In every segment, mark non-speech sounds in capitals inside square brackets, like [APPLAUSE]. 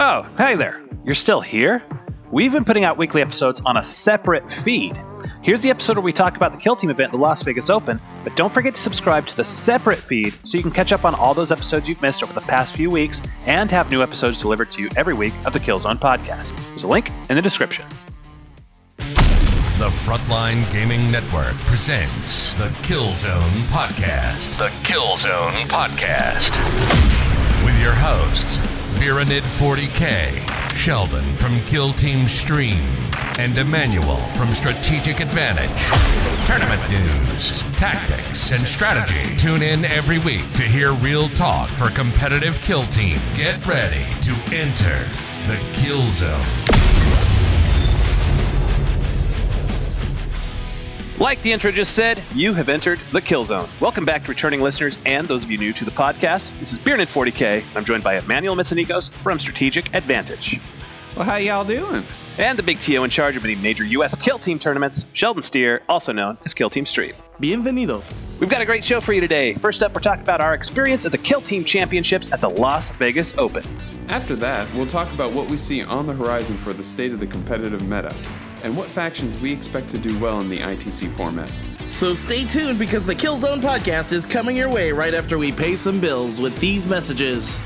Oh, hey there. You're still here? We've been putting out weekly episodes on a separate feed. Here's the episode where we talk about the Kill Team event the Las Vegas Open, but don't forget to subscribe to the separate feed so you can catch up on all those episodes you've missed over the past few weeks and have new episodes delivered to you every week of the Killzone podcast. There's a link in the description. The Frontline Gaming Network presents the Killzone Podcast. The Killzone Podcast. With your hosts, Biranid 40K, Sheldon from Kill Team Stream, and Emmanuel from Strategic Advantage. Tournament news, tactics, and strategy. Tune in every week to hear real talk for competitive kill team. Get ready to enter the Kill Zone. Like the intro just said, you have entered the Kill Zone. Welcome back to returning listeners and those of you new to the podcast. This is Biranid 40K. I'm joined by Emmanuel Mitsanikos from Strategic Advantage. Well, how y'all doing? And the big TO in charge of many major U.S. Kill Team tournaments, Sheldon Steer, also known as Kill Team Stream. Bienvenido. We've got a great show for you today. First up, we're talking about our experience at the Kill Team Championships at the Las Vegas Open. After that, we'll talk about what we see on the horizon for the state of the competitive meta, and what factions we expect to do well in the ITC format. So stay tuned because the Killzone podcast is coming your way right after we pay some bills with these messages.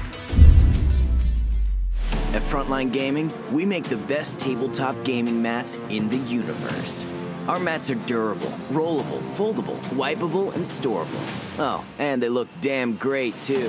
At Frontline Gaming, we make the best tabletop gaming mats in the universe. Our mats are durable, rollable, foldable, wipeable, and storable. Oh, and they look damn great too.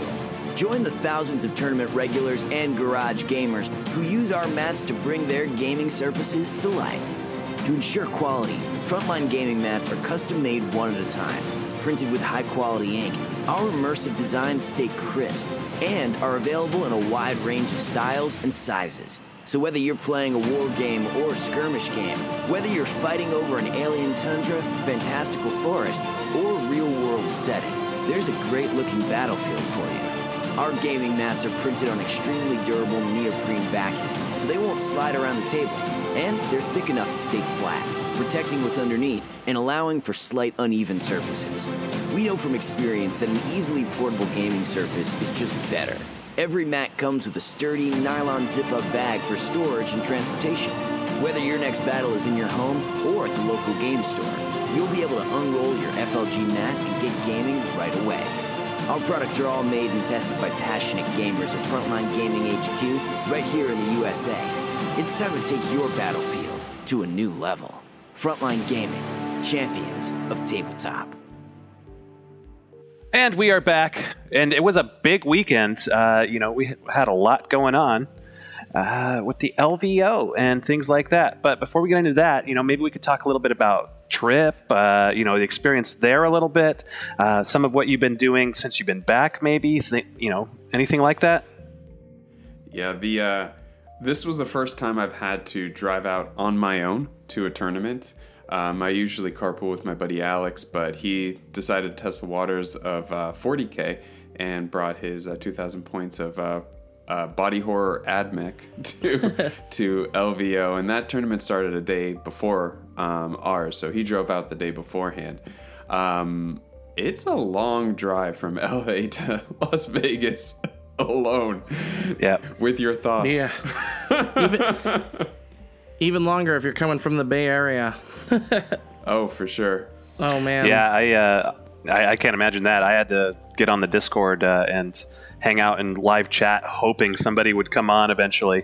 Join the thousands of tournament regulars and garage gamers who use our mats to bring their gaming surfaces to life. To ensure quality, Frontline Gaming mats are custom made one at a time, printed with high quality ink. Our immersive designs stay crisp and are available in a wide range of styles and sizes. So whether you're playing a war game or a skirmish game, whether you're fighting over an alien tundra, fantastical forest, or real world setting, there's a great looking battlefield for you. Our gaming mats are printed on extremely durable neoprene backing, so they won't slide around the table, and they're thick enough to stay flat, protecting what's underneath and allowing for slight uneven surfaces. We know from experience that an easily portable gaming surface is just better. Every mat comes with a sturdy nylon zip-up bag for storage and transportation. Whether your next battle is in your home or at the local game store, you'll be able to unroll your FLG mat and get gaming right away. Our products are all made and tested by passionate gamers at Frontline Gaming HQ right here in the USA. It's time to take your battlefield to a new level. Frontline Gaming, champions of tabletop. And we are back, and it was a big weekend. Uh, you know, we had a lot going on uh, with the LVO and things like that. But before we get into that, you know, maybe we could talk a little bit about Trip, uh, you know, the experience there a little bit, uh, some of what you've been doing since you've been back, maybe, th- you know, anything like that. Yeah, the uh, this was the first time I've had to drive out on my own to a tournament. Um, I usually carpool with my buddy Alex, but he decided to test the waters of uh, 40k and brought his uh, 2,000 points of uh, uh, body horror admech [LAUGHS] to [LAUGHS] to LVO, and that tournament started a day before um, ours, so he drove out the day beforehand. Um, it's a long drive from LA [LAUGHS] to Las Vegas [LAUGHS] alone. Yeah. with your thoughts. Yeah. [LAUGHS] even, even longer if you're coming from the Bay Area. [LAUGHS] Oh, for sure. Oh man. Yeah, I, uh, I I can't imagine that. I had to get on the Discord uh, and hang out in live chat, hoping somebody would come on eventually.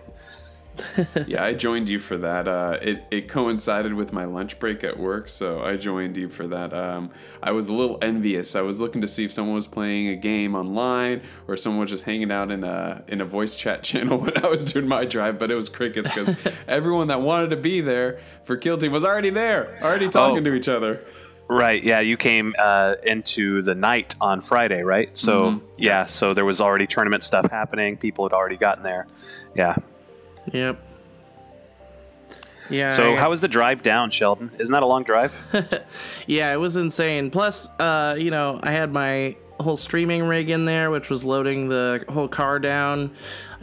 [LAUGHS] yeah, I joined you for that. Uh, it, it coincided with my lunch break at work, so I joined you for that. Um, I was a little envious. I was looking to see if someone was playing a game online or someone was just hanging out in a in a voice chat [LAUGHS] channel when I was doing my drive, but it was crickets because [LAUGHS] everyone that wanted to be there for Kill Team was already there, already talking Oh. to each other. Right. Yeah, you came uh, into the night on Friday, right? So yeah, so there was already tournament stuff happening. People had already gotten there. Yeah. Yep. Yeah. So I- how was the drive down, Sheldon? Isn't that a long drive? [LAUGHS] Yeah, it was insane. Plus, uh, you know, I had my whole streaming rig in there, which was loading the whole car down.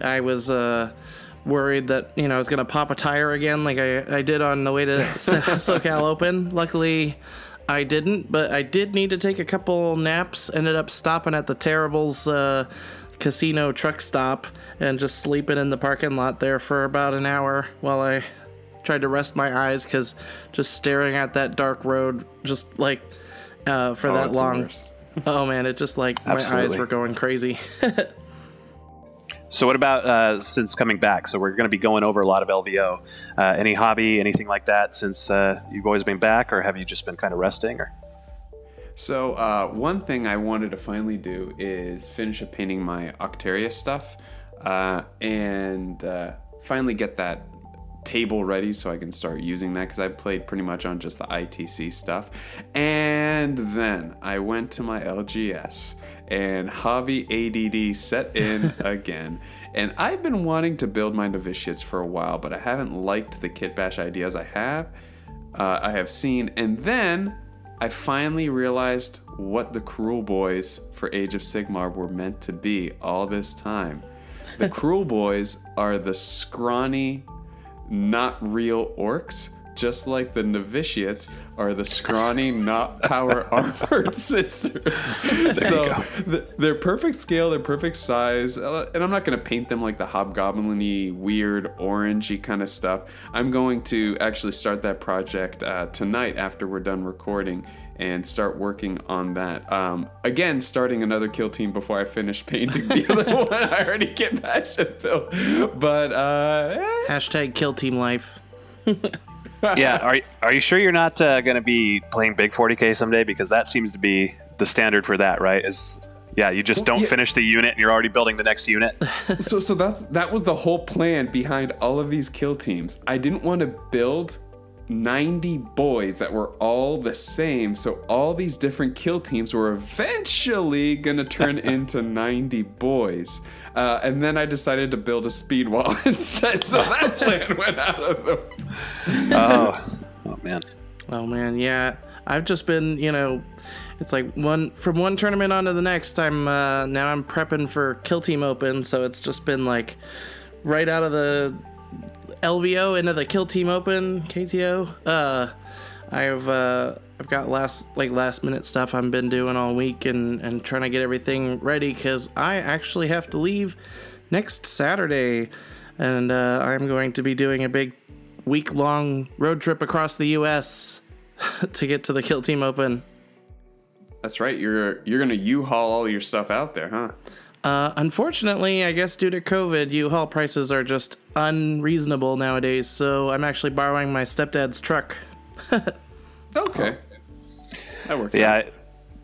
I was uh, worried that you know I was gonna pop a tire again, like I, I did on the way to [LAUGHS] So- SoCal Open. Luckily, I didn't, but I did need to take a couple naps. Ended up stopping at the Terribles uh, casino truck stop and just sleeping in the parking lot there for about an hour while I tried to rest my eyes because just staring at that dark road, just like uh, for Oh, that long. [LAUGHS] Oh man, it just like my eyes were going crazy. [LAUGHS] So what about uh, since coming back? So we're going to be going over a lot of LVO. Uh, any hobby, anything like that since uh, you've always been back, or have you just been kind of resting? Or So uh, one thing I wanted to finally do is finish up painting my Octarius stuff, uh, and uh, finally get that table ready so I can start using that because I played pretty much on just the ITC stuff. And then I went to my LGS and hobby ADD set in [LAUGHS] again. And I've been wanting to build my novitiates for a while, but I haven't liked the kit bash ideas I have. Uh, I have seen, and then I finally realized what the Kruleboyz for Age of Sigmar were meant to be all this time. The [LAUGHS] Kruleboyz are the scrawny, not real orcs, just like the novitiates are the scrawny, not power [LAUGHS] armored sisters. so th- they're perfect scale, they're perfect size, uh, and I'm not going to paint them like the hobgoblin-y, weird, orangey kind of stuff. I'm going to actually start that project uh, tonight after we're done recording and start working on that. Um, again, starting another kill team before I finish painting the other [LAUGHS] one. I already get passion built, but uh, eh, Hashtag kill team life. [LAUGHS] [LAUGHS] yeah, are are you sure you're not uh, going to be playing big 40k someday? Because that seems to be the standard for that, right? Is yeah, you just don't yeah. finish the unit and you're already building the next unit. [LAUGHS] so so that's that was the whole plan behind all of these kill teams. I didn't want to build 90 boys that were all the same, so all these different kill teams were eventually gonna turn [LAUGHS] into 90 boys. Uh, and then I decided to build a speed wall [LAUGHS] instead, so that [LAUGHS] plan went out of the. oh, [LAUGHS] oh man. Oh man, yeah. I've just been, you know, it's like one from one tournament on to the next. I'm uh, now I'm prepping for Kill Team Open, so it's just been like right out of the LVO into the Kill Team Open KTO. Uh, I've uh, I've got last like last minute stuff I've been doing all week and and trying to get everything ready because I actually have to leave next Saturday, and uh, I'm going to be doing a big week long road trip across the U.S. [LAUGHS] to get to the Kill Team Open. That's right. You're you're gonna U-Haul all your stuff out there, huh? Uh, unfortunately, I guess due to COVID, U-Haul prices are just unreasonable nowadays. So I'm actually borrowing my stepdad's truck. [LAUGHS] Okay. That works. out. Yeah,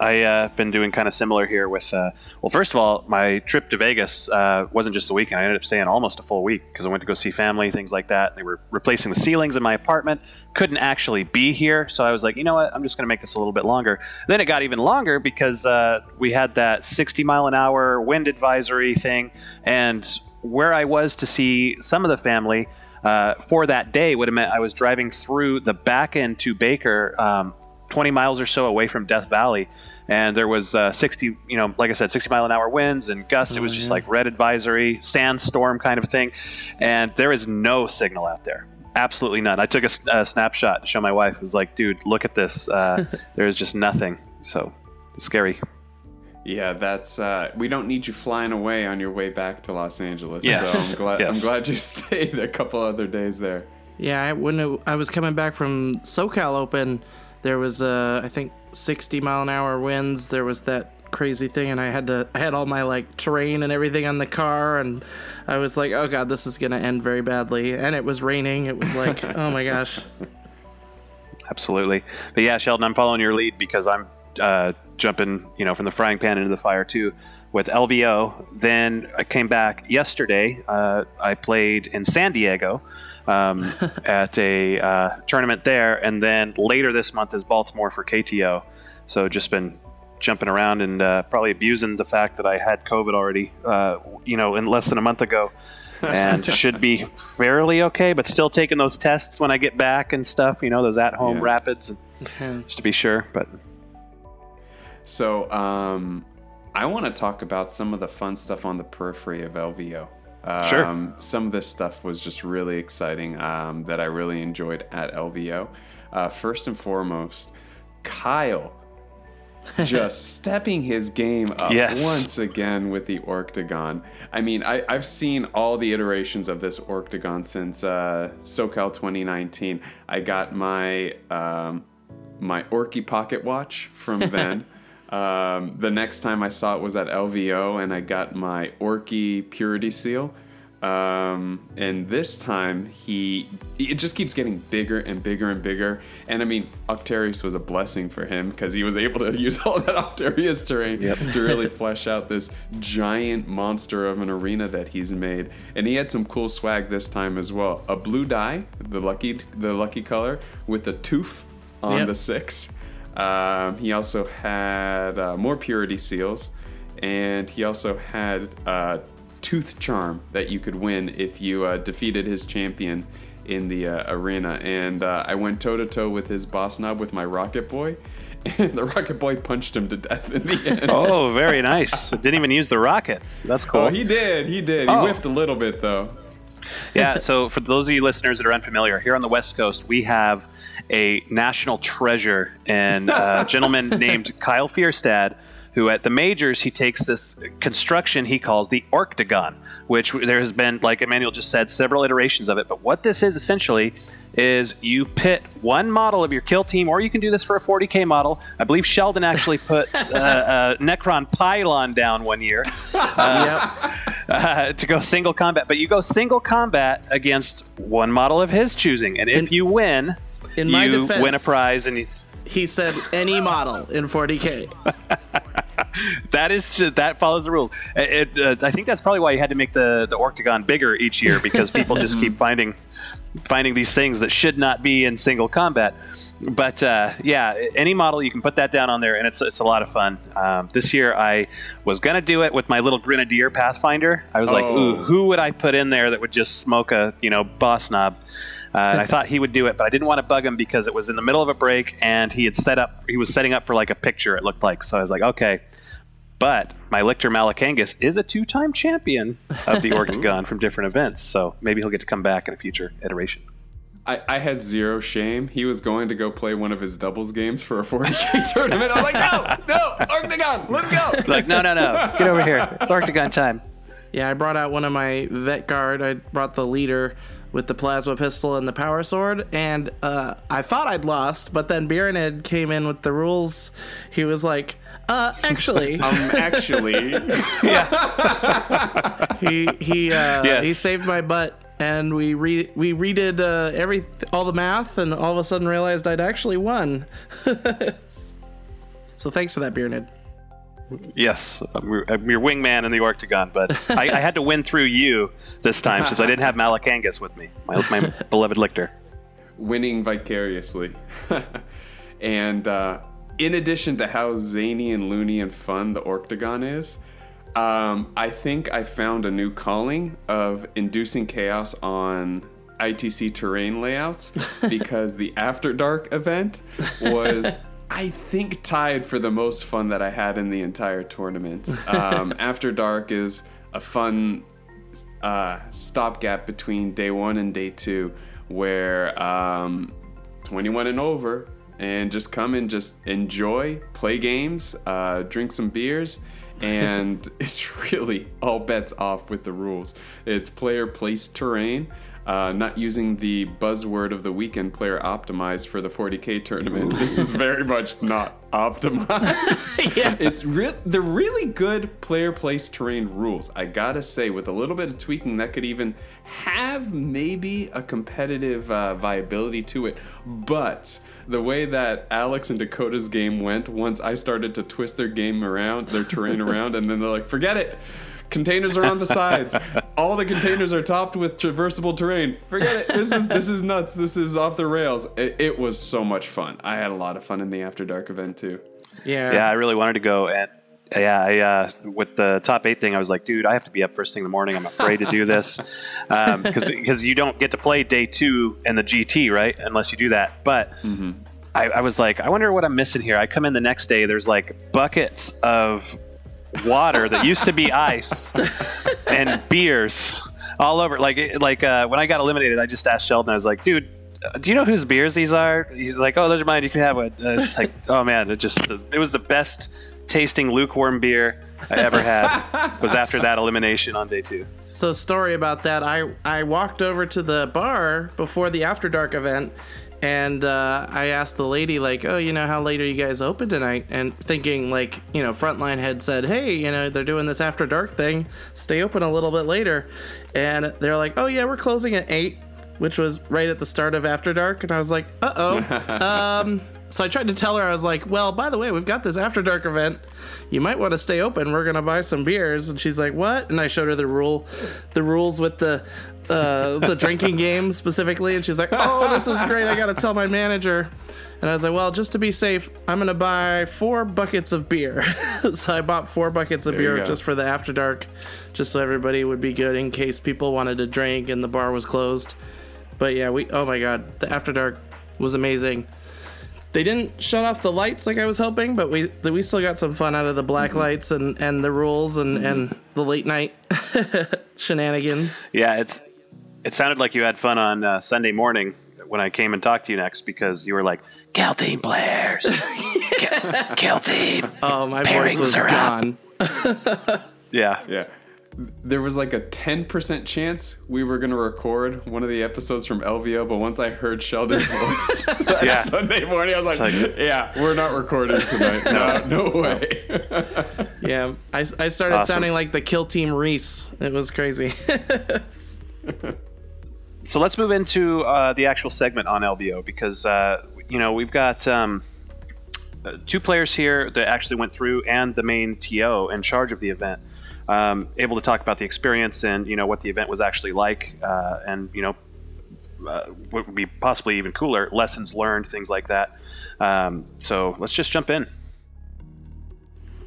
I, have uh, been doing kind of similar here with. Uh, well, first of all, my trip to Vegas uh, wasn't just a weekend. I ended up staying almost a full week because I went to go see family, things like that. They were replacing the ceilings in my apartment. Couldn't actually be here, so I was like, you know what? I'm just going to make this a little bit longer. Then it got even longer because uh, we had that 60 mile an hour wind advisory thing, and where I was to see some of the family. Uh, for that day would have meant I was driving through the back end to Baker, um, 20 miles or so away from Death Valley, and there was uh, 60, you know, like I said, 60 mile an hour winds and gusts. it was just like red advisory, sandstorm kind of thing, and there is no signal out there. Absolutely none. I took a snapshot to show my wife. It was like, dude, look at this. Uh, [LAUGHS] there is just nothing. So it's scary. Yeah, that's uh we don't need you flying away on your way back to Los Angeles. Yes. So I'm glad I'm glad you [LAUGHS] stayed a couple other days there. Yeah, I, when it, I was coming back from SoCal Open, there was uh, I think 60 mile an hour winds. There was that crazy thing, and I had to I had all my like terrain and everything on the car, and I was like, oh god, this is gonna end very badly. And it was raining. It was like, [LAUGHS] oh my gosh. Absolutely. But yeah, Sheldon, I'm following your lead because I'm uh, jumping, you know, from the frying pan into the fire too with LVO. Then I came back yesterday. Uh, I played in San Diego um, [LAUGHS] at a uh, tournament there, and then later this month is Baltimore for KTO. So just been jumping around and uh, probably abusing the fact that I had COVID already, uh, you know, in less than a month ago. and [LAUGHS] should be fairly okay, but still taking those tests when I get back and stuff, you know, those at home Yeah. rapids, and just to be sure. But So um I want to talk about some of the fun stuff on the periphery of LVO. Sure. Um, some of this stuff was just really exciting um, that I really enjoyed at LVO. Uh, first and foremost, Kyle [LAUGHS] just stepping his game up Yes. once again with the Orctagon. I mean, I, I've seen all the iterations of this Orctagon since uh, SoCal 2019. I got my um, my Orky pocket watch from [LAUGHS] then. Um, the next time I saw it was at LVO, and I got my Orky purity seal. Um, and this time he it just keeps getting bigger and bigger and bigger. And I mean, Octarius was a blessing for him because he was able to [LAUGHS] use all that Octarius terrain to really [LAUGHS] flesh out this giant monster of an arena that he's made. And he had some cool swag this time as well. A blue dye, the lucky the lucky color, with a tooth on Yep. the six. Um, he also had uh, more purity seals, and he also had uh, tooth charm that you could win if you uh, defeated his champion in the uh, arena. And uh, I went toe to toe with his boss nob with my Rocket Boy, [LAUGHS] and the Rocket Boy punched him to death in the end. [LAUGHS] Oh, very nice. [LAUGHS] Didn't even use the rockets. That's cool. Oh, he did. He did. He Oh. whiffed a little bit though. yeah, so for those of you listeners that are unfamiliar, here on the West Coast, we have a national treasure and a gentleman [LAUGHS] named Kyle Fierstad, who at the majors, he takes this construction he calls the Orctagon, which there has been, like Emmanuel just said, several iterations of it. But what this is essentially is you pit one model of your kill team, or you can do this for a 40k model. I believe Sheldon actually put uh, uh, [LAUGHS] Necron Pylon down one year yep. [LAUGHS] uh, to go single combat, but you go single combat against one model of his choosing, and if you win, in my you defense- win a prize, and you, He said any model in 40k. [LAUGHS] that is that follows the rules. It, uh, I think that's probably why you had to make the the octagon bigger each year because people just keep [LAUGHS] finding finding these things that should not be in single combat. But uh, yeah, any model you can put that down on there, and it's it's a lot of fun. Um, this year I was gonna do it with my little Grenadier Pathfinder. I was like, Oh. ooh, who would I put in there that would just smoke a you know boss nob? Uh, and I thought he would do it, but I didn't want to bug him because it was in the middle of a break, and he had set up. He was setting up for like a picture. It looked like so. I was like, okay. But my Lictor Malakangas is a two-time champion of the Orctagon [LAUGHS] from different events, so maybe he'll get to come back in a future iteration. I, I had zero shame. He was going to go play one of his doubles games for a 40k [LAUGHS] tournament. I was like, no, no, Octagon, let's go. Like, no, no, no, get over here. It's Orctagon time. Yeah, I brought out one of my vet guard. I brought the leader with the plasma pistol and the power sword, and uh, I thought I'd lost, but then Biranid came in with the rules. He was like, uh, actually, [LAUGHS] Um, actually, [LAUGHS] [LAUGHS] he he uh, Yes. he saved my butt, and we re- we redid uh, every all the math, and all of a sudden realized I'd actually won. so thanks for that, Biranid. Yes, I'm your, I'm your wingman in the Orctagon, but [LAUGHS] I, I had to win through you this time since I didn't have Malakangas with me, my, my [LAUGHS] beloved Lictor. winning vicariously. [LAUGHS] and uh, in addition to how zany and loony and fun the Orctagon is, um, I think I found a new calling of inducing chaos on ITC terrain layouts because the After Dark event was. I think tied for the most fun that I had in the entire tournament. Um, [LAUGHS] After Dark is a fun uh, stopgap between day one and day two, where um, 21 and over, and just come and just enjoy, play games, uh, drink some beers, and [LAUGHS] it's really all bets off with the rules. It's player place, terrain. Uh, not using the buzzword of the weekend player optimized for the 40k tournament. [LAUGHS] This is very much not optimized. [LAUGHS] Yeah. It's re- the really good player place terrain rules. I gotta say, with a little bit of tweaking, that could even have maybe a competitive uh, viability to it. But the way that Alex and Dakota's game went, once I started to twist their game around, their terrain [LAUGHS] around, and then they're like, "Forget it." Containers are on the sides. [LAUGHS] All the containers are topped with traversable terrain. Forget it. This is this is nuts. This is off the rails. It, it was so much fun. I had a lot of fun in the After Dark event too. Yeah. Yeah, I really wanted to go, and yeah, I uh, with the top eight thing, I was like, dude, I have to be up first thing in the morning. I'm afraid to do [LAUGHS] this because because you don't get to play day two in the GT, right? Unless you do that. But I, I was like, I wonder what I'm missing here. I come in the next day, there's like buckets of water that used to be ice and beers all over. Like like uh, when I got eliminated, I just asked Sheldon. I was like, dude. do you know whose beers these are? He's like, oh, those are mine. You can have one. Uh, like, [LAUGHS] oh man, it just it was the best tasting lukewarm beer I ever had. was after that elimination on day two. So story about that. I I walked over to the bar before the After Dark event, and uh, I asked the lady like, "Oh, you know, how late are you guys open tonight?" And thinking like, you know, Frontline had said, "Hey, you know, they're doing this After Dark thing. Stay open a little bit later." And they're like, "Oh yeah, we're closing at 8." Which was right at the start of After Dark, and I was like, "Uh oh." [LAUGHS] um, so I tried to tell her, I was like, "Well, by the way, we've got this After Dark event. You might want to stay open. We're gonna buy some beers." And she's like, "What?" And I showed her the rule, the rules with the uh, the drinking game specifically, and she's like, "Oh, this is great. I gotta tell my manager." And I was like, "Well, just to be safe, I'm gonna buy four buckets of beer." [LAUGHS] so I bought four buckets of There beer just for the After Dark, just so everybody would be good in case people wanted to drink and the bar was closed. But yeah, we oh my god, the After Dark was amazing. They didn't shut off the lights like I was hoping, but we we still got some fun out of the black lights and, and the rules and, and the late night [LAUGHS] shenanigans. Yeah, it's it sounded like you had fun on uh, Sunday morning when I came and talked to you next because you were like, "Kill team players, [LAUGHS] kill, kill team." [LAUGHS] Oh, my Pairings voice was gone. [LAUGHS] Yeah, Yeah. There was like a 10% chance we were going to record one of the episodes from LVO, but once I heard Sheldon's voice that Yeah. Sunday morning, I was like, like- yeah, we're not recording tonight. No, no way. Yeah, I, I started Awesome. sounding like the kill team Reese. It was crazy. So let's move into uh, the actual segment on LVO because uh, you know we've got um, uh, two players here that actually went through and the main TO in charge of the event, um, able to talk about the experience and you know what the event was actually like, uh, and you know uh, what would be possibly even cooler lessons learned, things like that. Um, so let's just jump in.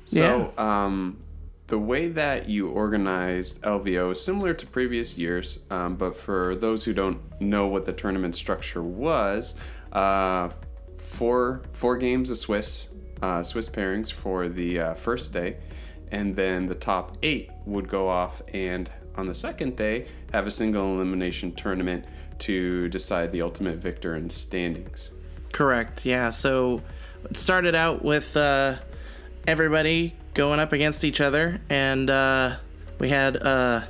So, um, the way that you organized LVO is similar to previous years, um, but for those who don't know what the tournament structure was, uh, four four games of Swiss uh, Swiss pairings for the uh, first day, and then the top eight would go off and on the second day have a single elimination tournament to decide the ultimate victor in standings. Correct. Yeah. So it started out with uh, everybody going up against each other, and uh, we had uh,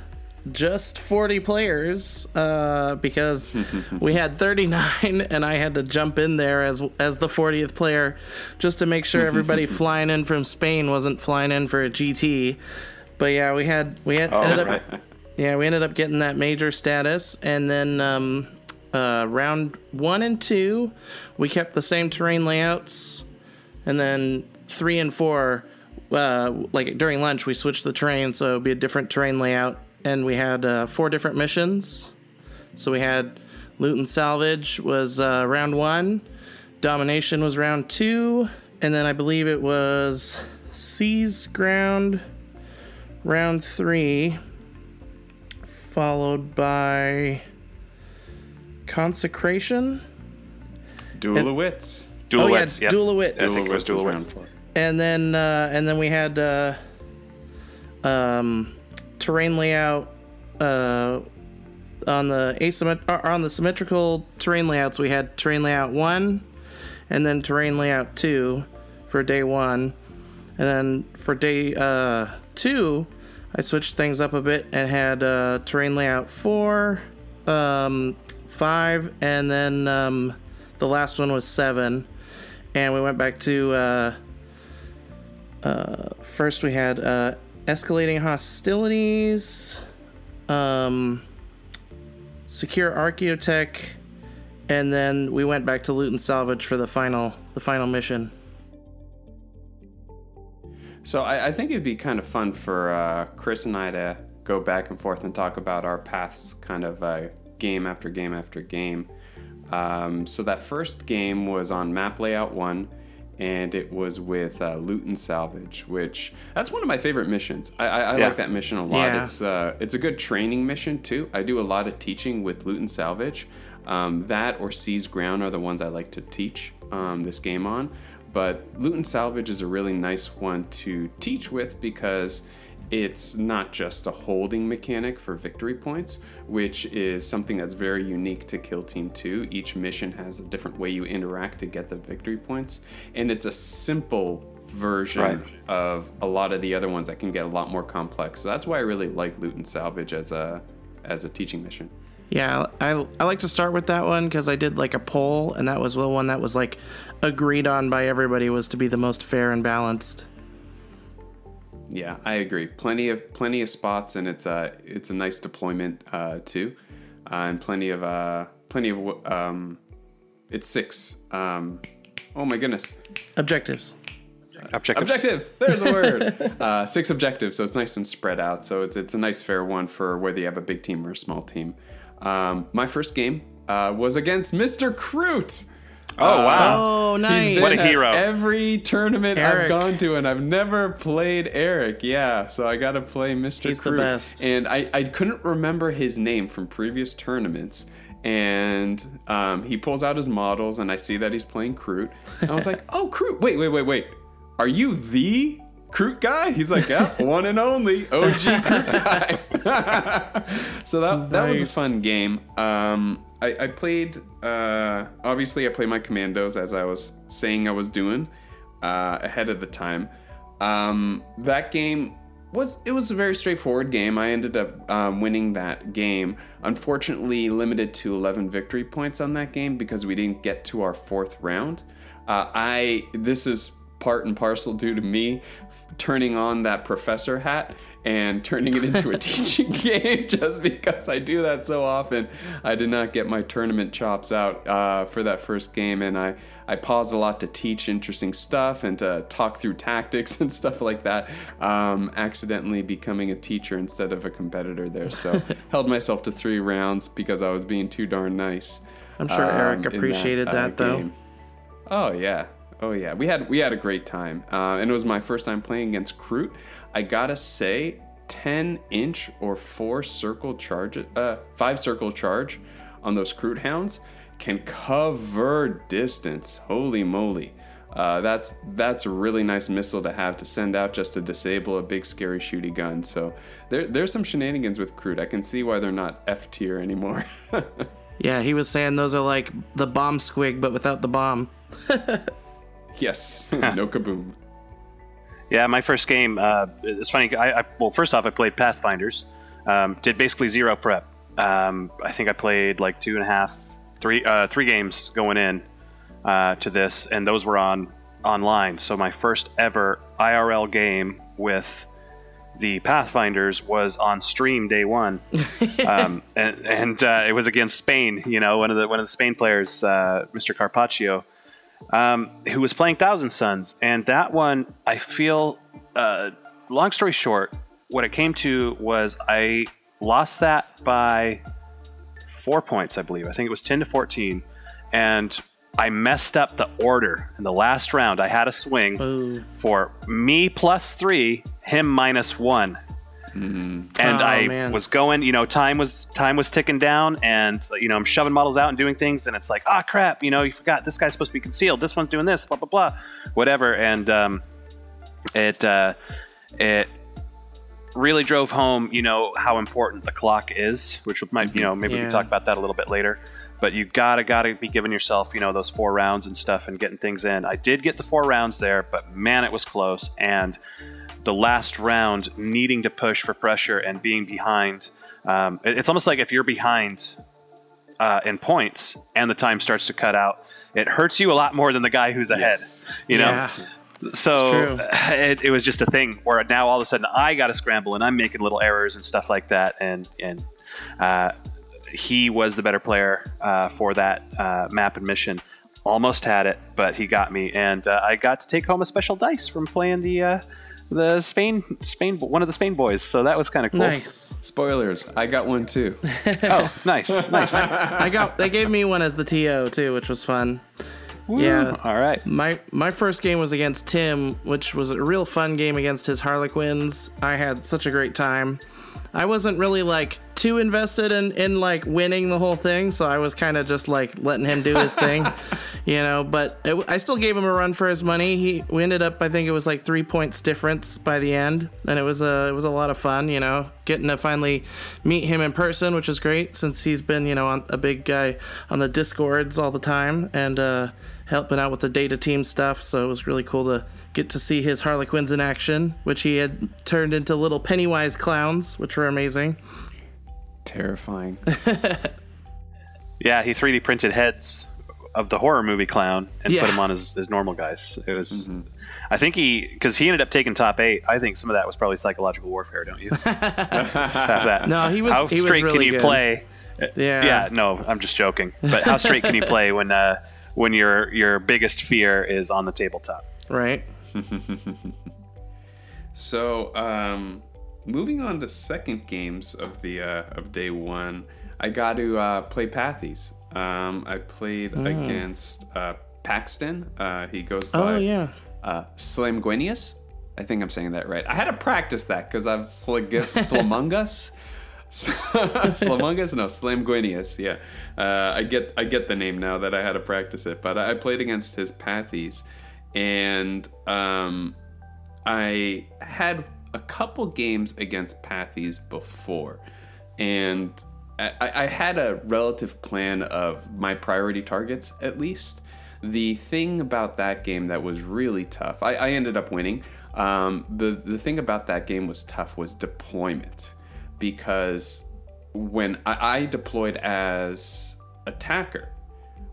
just 40 players uh, because [LAUGHS] we had 39, and I had to jump in there as as the 40th player just to make sure everybody [LAUGHS] flying in from Spain wasn't flying in for a GT. But yeah, we had we had ended up yeah, we ended up getting that major status, and then um, uh, round one and two, we kept the same terrain layouts, and then three and four, uh, like during lunch, we switched the terrain, so it'd be a different terrain layout, and we had uh, four different missions. So we had loot and salvage was uh, round one, domination was round two, and then I believe it was seize ground round three followed by consecration Duel of Wits. Dual oh wits, yeah yep. duel of wits I think it was was dual wits. And then uh, and then we had uh, um, terrain layout uh, on the asymmet- or on the symmetrical terrain layouts we had terrain layout one and then terrain layout two for day one. And then for day uh, two i switched things up a bit and had uh, terrain layout four um, five and then um, the last one was seven. And we went back to uh, first we had uh, escalating hostilities, um, secure archaeotech, and then we went back to loot and salvage for the final the final mission. So I, I think it'd be kind of fun for uh, Chris and I to go back and forth and talk about our paths, kind of uh, game after game after game. Um, so that first game was on map layout one, and it was with uh, loot and salvage, which that's one of my favorite missions. I, I, I Yeah. like that mission a lot. Yeah. It's uh, it's a good training mission too. I do a lot of teaching with loot and salvage. Um, that or seize ground are the ones I like to teach um, this game on. But loot and salvage is a really nice one to teach with because it's not just a holding mechanic for victory points, which is something that's very unique to Kill Team 2. Each mission has a different way you interact to get the victory points, and it's a simple version Right. of a lot of the other ones that can get a lot more complex. So that's why I really like loot and salvage as a as a teaching mission. Yeah, I, I like to start with that one because I did like a poll, and that was the one that was like agreed on by everybody was to be the most fair and balanced. Yeah, I agree. Plenty of plenty of spots, and it's a it's a nice deployment uh, too, uh, and plenty of uh, plenty of um, it's six. Um, oh my goodness, Objectives. Objectives. objectives. There's a word. [LAUGHS] uh, six objectives, so it's nice and spread out. So it's it's a nice fair one for whether you have a big team or a small team. Um, my first game uh, was against Mr. Kroot. Oh wow. Oh, He's nice. been What a hero. Every tournament I've gone to, and I've never played Eric. Yeah, so I got to play Mr. He's the best. And I, I couldn't remember his name from previous tournaments. And um, he pulls out his models, and I see that he's playing Kroot. And I was like, [LAUGHS] oh, Kroot. Wait, wait, wait, wait. Are you the Kroot guy? He's like, yeah, [LAUGHS] one and only OG Kroot guy. [LAUGHS] so that, that was a fun game. Um, I, I played, uh, obviously, I played my commandos as I was saying I was doing uh, ahead of the time. Um, that game was it was a very straightforward game. I ended up um, winning that game. Unfortunately, limited to 11 victory points on that game because we didn't get to our fourth round. Uh, I this is part and parcel due to me turning on that professor hat and turning it into a [LAUGHS] teaching game just because I do that so often. I did not get my tournament chops out uh, for that first game, and I, I paused a lot to teach interesting stuff and to talk through tactics and stuff like that. Um, accidentally becoming a teacher instead of a competitor there, so [LAUGHS] held myself to three rounds because I was being too darn nice. I'm sure Eric um, in appreciated that, though. game. Oh yeah, oh yeah. We had we had a great time, uh, and it was my first time playing against Kroot. I gotta say, ten inch or four circle charge, uh, five circle charge on those Kroot hounds can cover distance. Holy moly! Uh, that's that's a really nice missile to have to send out just to disable a big scary shooty gun. So there there's some shenanigans with Kroot. I can see why they're not F tier anymore. [LAUGHS] Yeah, he was saying those are like the bomb squig, but without the bomb. yes, [LAUGHS] no kaboom. Yeah, my first game. Uh, it's funny. I, I well, first off, I played Pathfinders. Um, did basically zero prep. Um, I think I played like two and a half, three, uh, three games going in uh, to this, and those were on online. So my first ever IRL game with the Pathfinders was on stream day one, [LAUGHS] um, and, and uh, it was against Spain. You know, one of the one of the Spain players, uh, Mr. Carpaccio um, who was playing Thousand Sons, and that one I feel. Uh, long story short, what it came to was I lost that by four points, I believe. I think it was ten to fourteen, and I messed up the order in the last round. I had a swing Ooh. for me plus three, him minus one. And Oh, I man. was going, you know, time was time was ticking down, and you know, I'm shoving models out and doing things, and it's like, ah, crap, you know, you forgot this guy's supposed to be concealed, this one's doing this, blah blah blah, whatever, and um, it uh, it really drove home, you know, how important the clock is, which might, you know, maybe we can talk about that a little bit later. But you gotta gotta be giving yourself, you know, those four rounds and stuff and getting things in. I did get the four rounds there, but man, it was close. And the last round, needing to push for pressure and being behind, um, it- it's almost like if you're behind uh, in points and the time starts to cut out, it hurts you a lot more than the guy who's ahead. Yes. You know, Yeah. so [LAUGHS] it, it was just a thing where now all of a sudden I got to scramble and I'm making little errors and stuff like that. And and uh, he was the better player uh, for that uh, map and mission. Almost had it, but he got me, and uh, I got to take home a special dice from playing the uh, the Spain Spain one of the Spain boys. So that was kind of cool. Nice. Spoilers, I got one too. [LAUGHS] Oh, nice, [LAUGHS] nice. I got they gave me one as the TO too, which was fun. Yeah. All right. My my first game was against Tim, which was a real fun game against his Harlequins. I had such a great time. I wasn't really like too invested in in like winning the whole thing, so I was kind of just like letting him do his [LAUGHS] thing, you know. But it, I still gave him a run for his money. He we ended up, I think it was like three points difference by the end, and it was a it was a lot of fun, you know, getting to finally meet him in person, which is great since he's been you know on, a big guy on the discords all the time and uh, helping out with the data team stuff. So it was really cool to get to see his Harlequins in action, which he had turned into little Pennywise clowns, which were amazing. Terrifying. [LAUGHS] Yeah, he 3D printed heads of the horror movie clown and Yeah. put them on his, his normal guys. It was, I think he, because he ended up taking top eight. I think some of that was probably psychological warfare, don't you? [LAUGHS] That. No, he was- How he was straight really can you good. play? Yeah. Yeah, no, I'm just joking. But how straight can you [LAUGHS] play when uh, when your your biggest fear is on the tabletop? Right. [LAUGHS] So, um, moving on to second games of the uh, of day one, I got to uh, play Pathies. Um, I played against uh, Paxton. Uh, he goes by Oh yeah. uh, Slamguenius. I think I'm saying that right. I had to practice that because I'm Slig- Slamungus. [LAUGHS] Slamungus? No, Slamguenius. Yeah, uh, I get I get the name now that I had to practice it. But I played against his Pathies, and um, I had a couple games against Pathies before, and I, I had a relative plan of my priority targets at least. The thing about that game that was really tough, I, I ended up winning. Um, the the thing about that game was tough was deployment, because when I, I deployed as attacker,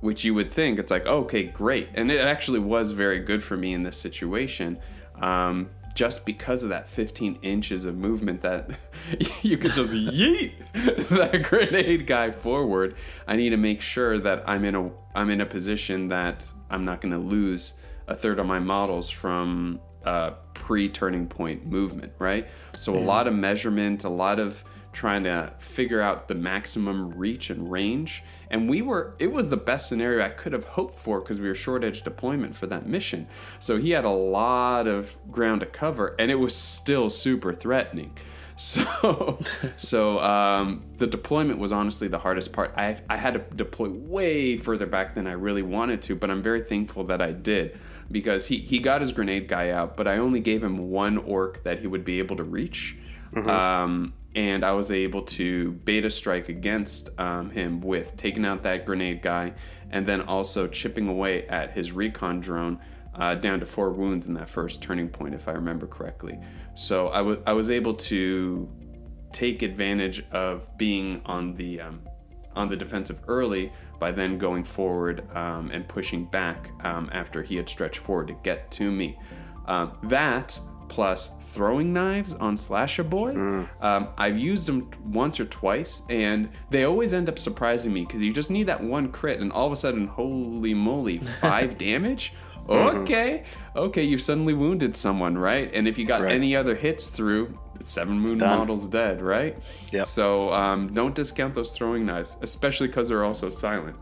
which you would think it's like okay great. And it actually was very good for me in this situation um, just because of that 15 inches of movement that [LAUGHS] you could just [LAUGHS] yeet that grenade guy forward. I need to make sure that i'm in a i'm in a position that i'm not going to lose a third of my models from uh, pre-turning point movement right so a lot of measurement a lot of trying to figure out the maximum reach and range. And we were, it was the best scenario I could have hoped for because we were short edge deployment for that mission. So he had a lot of ground to cover and it was still super threatening. [LAUGHS] So, so um, the deployment was honestly the hardest part. I, I had to deploy way further back than I really wanted to, but I'm very thankful that I did because he, he got his grenade guy out, but I only gave him one orc that he would be able to reach. Um, and I was able to beta strike against um, him with taking out that grenade guy and then also chipping away at his recon drone uh, down to four wounds in that first turning point, if I remember correctly. So I was I was able to take advantage of being on the um, on the defensive early by then going forward um, and pushing back um, after he had stretched forward to get to me. Um, that plus throwing knives on Slasher Boy, um, I've used them once or twice, and they always end up surprising me because you just need that one crit, and all of a sudden, holy moly, [LAUGHS] five damage. Okay, okay, you've suddenly wounded someone, right? And if you got Right. any other hits through, seven Moon Done. models dead, right? Yeah. So um, don't discount those throwing knives, especially because they're also silent.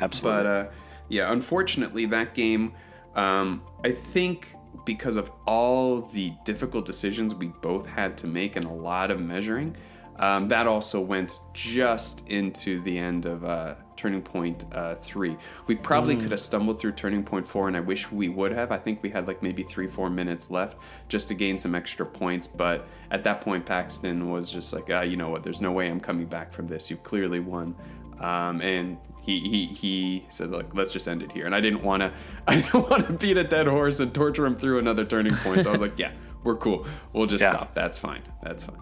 Absolutely. But uh, yeah, unfortunately, that game, um, I think because of all the difficult decisions we both had to make and a lot of measuring, um, that also went just into the end of uh, Turning Point uh, 3. We probably could have stumbled through Turning Point 4, and I wish we would have. I think we had like maybe three, four minutes left just to gain some extra points. But at that point, Paxton was just like, ah, you know what, there's no way I'm coming back from this. You've clearly won. Um, and he, he he said like let's just end it here and i didn't want to [LAUGHS] i didn't want to beat a dead horse and torture him through another turning point so i was like yeah we're cool we'll just Yeah. stop that's fine that's fine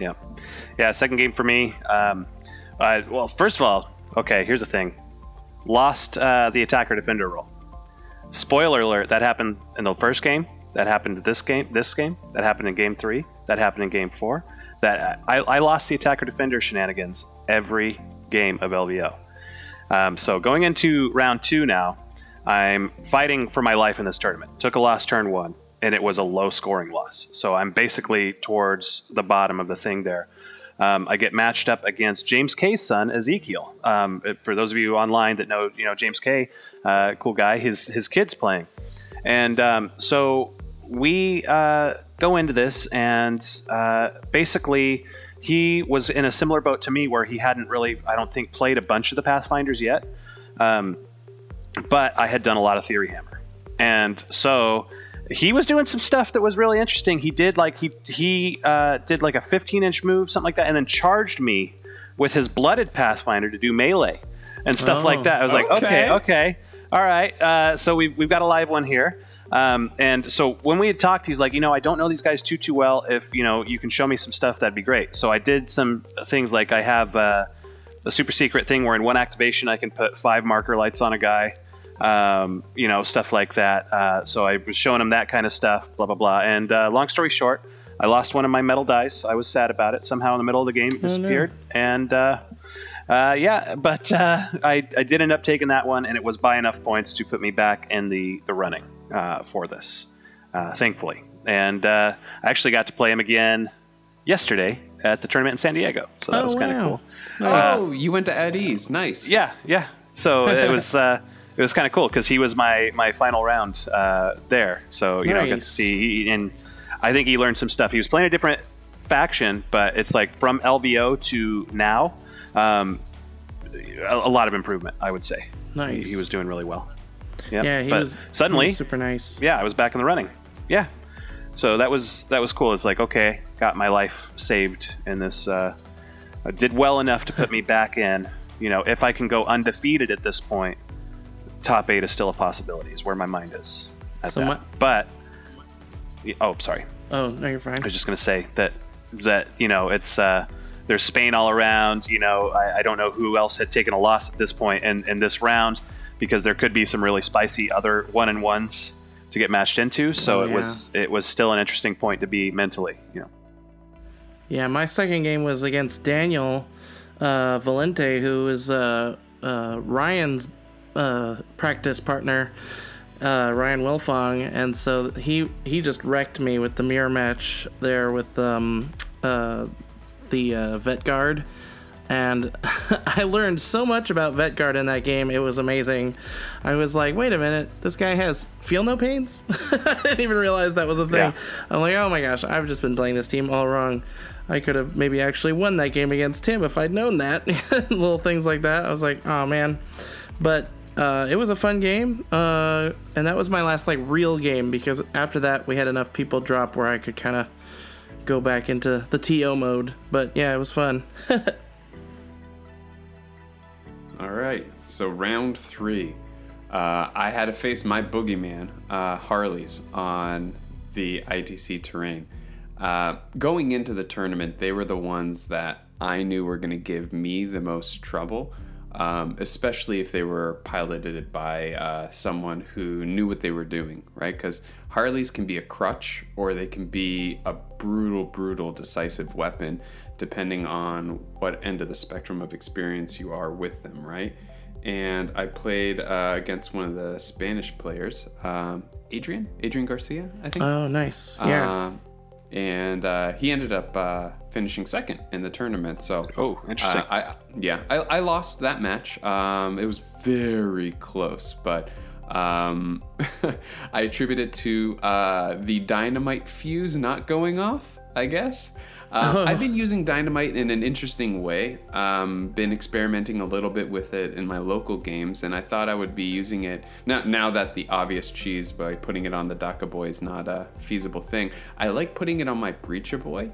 Yeah, yeah. Second game for me. Um, uh, well, first of all, okay. Here's the thing: lost uh, the attacker defender role. Spoiler alert: that happened in the first game. That happened this game. This game. That happened in game three. That happened in game four. That I, I lost the attacker defender shenanigans every game of LVO. Um, so going into round two now, I'm fighting for my life in this tournament. Took a loss turn one, and it was a low scoring loss. So I'm basically towards the bottom of the thing there. Um, I get matched up against James K's son, Ezekiel. Um, for those of you online that know, you know James K, uh, cool guy. His his kid's playing, and um, so we uh, go into this, and uh, basically, he was in a similar boat to me where he hadn't really, I don't think, played a bunch of the Pathfinders yet. Um, but I had done a lot of Theory Hammer. And so he was doing some stuff that was really interesting. He did like he he uh, did like a 15 inch move, something like that, and then charged me with his blooded Pathfinder to do melee and stuff Oh, like that. I was like, okay. okay, okay, all right. Uh, so we've we've got a live one here. Um, and so when we had talked, he's like, you know, I don't know these guys too too well. If you know, you can show me some stuff, that'd be great. So I did some things like I have uh, a super secret thing where in one activation I can put five marker lights on a guy, um, you know, stuff like that. Uh, so I was showing him that kind of stuff, blah blah blah. And uh, long story short, I lost one of my metal dice. I was sad about it. Somehow in the middle of the game, it disappeared. And uh, uh, yeah, but uh, I, I did end up taking that one, and it was by enough points to put me back in the the running uh, for this, uh, thankfully. And uh, I actually got to play him again yesterday at the tournament in San Diego, so that Oh, was kind of wow. cool. Oh, you went to Eddie's. Nice. Yeah, yeah. So it was uh, it was kind of cool because he was my my final round uh, there. So you know, I got to Nice. see, and I think he learned some stuff. He was playing a different faction, but it's like from LVO to now, um, a, a lot of improvement. I would say. Nice. He, he was doing really well. Yep. Yeah, he but was suddenly he was super nice. yeah, I was back in the running. Yeah. So that was that was cool. It's like okay, got my life saved in this. Uh, did well enough to put me back in. You know, if I can go undefeated at this point, top eight is still a possibility. Is where my mind is. At So that. my- but oh, sorry. Oh no, you're fine. I was just gonna say that that you know it's uh, there's Spain all around. You know, I, I don't know who else had taken a loss at this point in, in this round because there could be some really spicy other one and ones to get matched into. So Oh, it was it was still an interesting point to be mentally. You know. Yeah, my second game was against Daniel uh, Valente, who is uh, uh, Ryan's uh, practice partner, uh, Ryan Wilfong, and so he he just wrecked me with the mirror match there with um, uh, the uh, vet guard. And [LAUGHS] I learned so much about vet guard in that game. It was amazing. I was like, wait a minute, this guy has feel no pains? [LAUGHS] I didn't even realize that was a thing. Yeah. I'm like, oh my gosh, I've just been playing this team all wrong. I could have maybe actually won that game against him if I'd known that. [LAUGHS] Little things like that. I was like, oh man. But uh, it was a fun game. Uh, and that was my last like real game because after that we had enough people drop where I could kind of go back into the TO mode. But yeah, it was fun. [LAUGHS] All right. So round three, uh, I had to face my boogeyman, uh, Harley's, on the ITC terrain. Uh, going into the tournament, they were the ones that I knew were going to give me the most trouble, um, especially if they were piloted by uh, someone who knew what they were doing, right? Because Harleys can be a crutch or they can be a brutal, brutal, decisive weapon, depending on what end of the spectrum of experience you are with them, right? And I played uh, against one of the Spanish players, um, Adrian, Adrian Garcia, I think. oh, nice. Yeah. Uh, and uh, he ended up uh, finishing second in the tournament. So, Oh, interesting. uh, I yeah, I, I lost that match. Um, it was very close, but um, [LAUGHS] I attribute it to uh, the dynamite fuse not going off. I guess. Uh, [LAUGHS] I've been using dynamite in an interesting way. Um, been experimenting a little bit with it in my local games, and I thought I would be using it now. Now that the obvious cheese by putting it on the Dakka Boy is not a feasible thing, I like putting it on my Breacher Boy,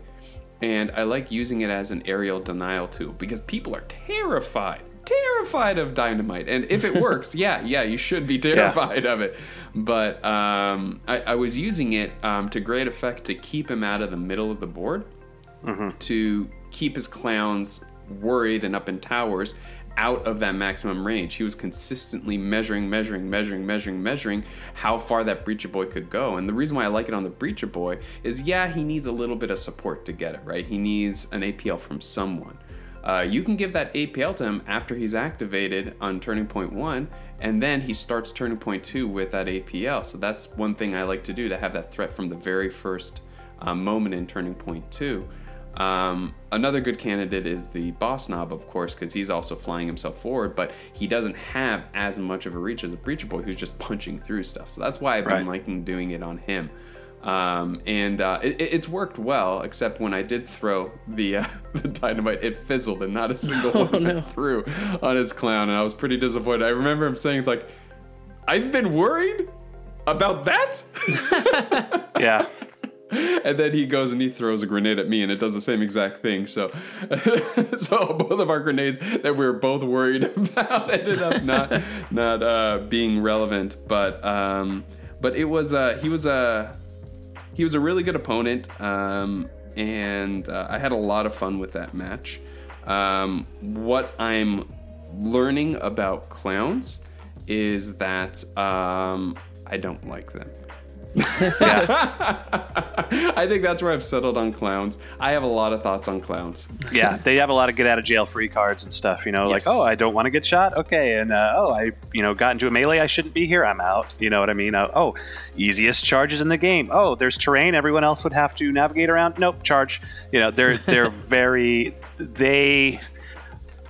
and I like using it as an aerial denial tool because people are terrified, terrified of dynamite. And if it [LAUGHS] works, yeah, yeah, you should be terrified of it. But um, I, I was using it um, to great effect to keep him out of the middle of the board to keep his clowns worried and up in towers out of that maximum range. He was consistently measuring, measuring, measuring, measuring, measuring how far that Breacher Boy could go. And the reason why I like it on the Breacher Boy is yeah, he needs a little bit of support to get it, right? He needs an APL from someone. Uh, you can give that APL to him after he's activated on turning point one, and then he starts turning point two with that APL. So that's one thing I like to do to have that threat from the very first uh, moment in turning point two. Um, another good candidate is the Boss Nob, of course, because he's also flying himself forward, but he doesn't have as much of a reach as a Breacher Boy who's just punching through stuff. So that's why I've been liking doing it on him. Um, and uh, it, it's worked well, except when I did throw the uh, [LAUGHS] the dynamite, it fizzled and not a single [LAUGHS] Oh, one went through on his clown, and I was pretty disappointed. I remember him saying, "It's like I've been worried about that," [LAUGHS] Yeah. [LAUGHS] and then he goes and he throws a grenade at me, and it does the same exact thing. So, [LAUGHS] so both of our grenades that we were both worried [LAUGHS] about ended up not not uh, being relevant. But um, but it was uh, he was a he was a really good opponent, um, and uh, I had a lot of fun with that match. Um, what I'm learning about clowns is that um, I don't like them. [LAUGHS] I think that's where I've settled on clowns. I have a lot of thoughts on clowns. yeah, they have a lot of get out of jail free cards and stuff. You know, Yes. like oh, I don't want to get shot. Okay, and uh, oh, I you know got into a melee. I shouldn't be here. I'm out. You know what I mean? Uh, oh, easiest charges in the game. Oh, there's terrain. Everyone else would have to navigate around. Nope, charge. You know, they're they're [LAUGHS] very they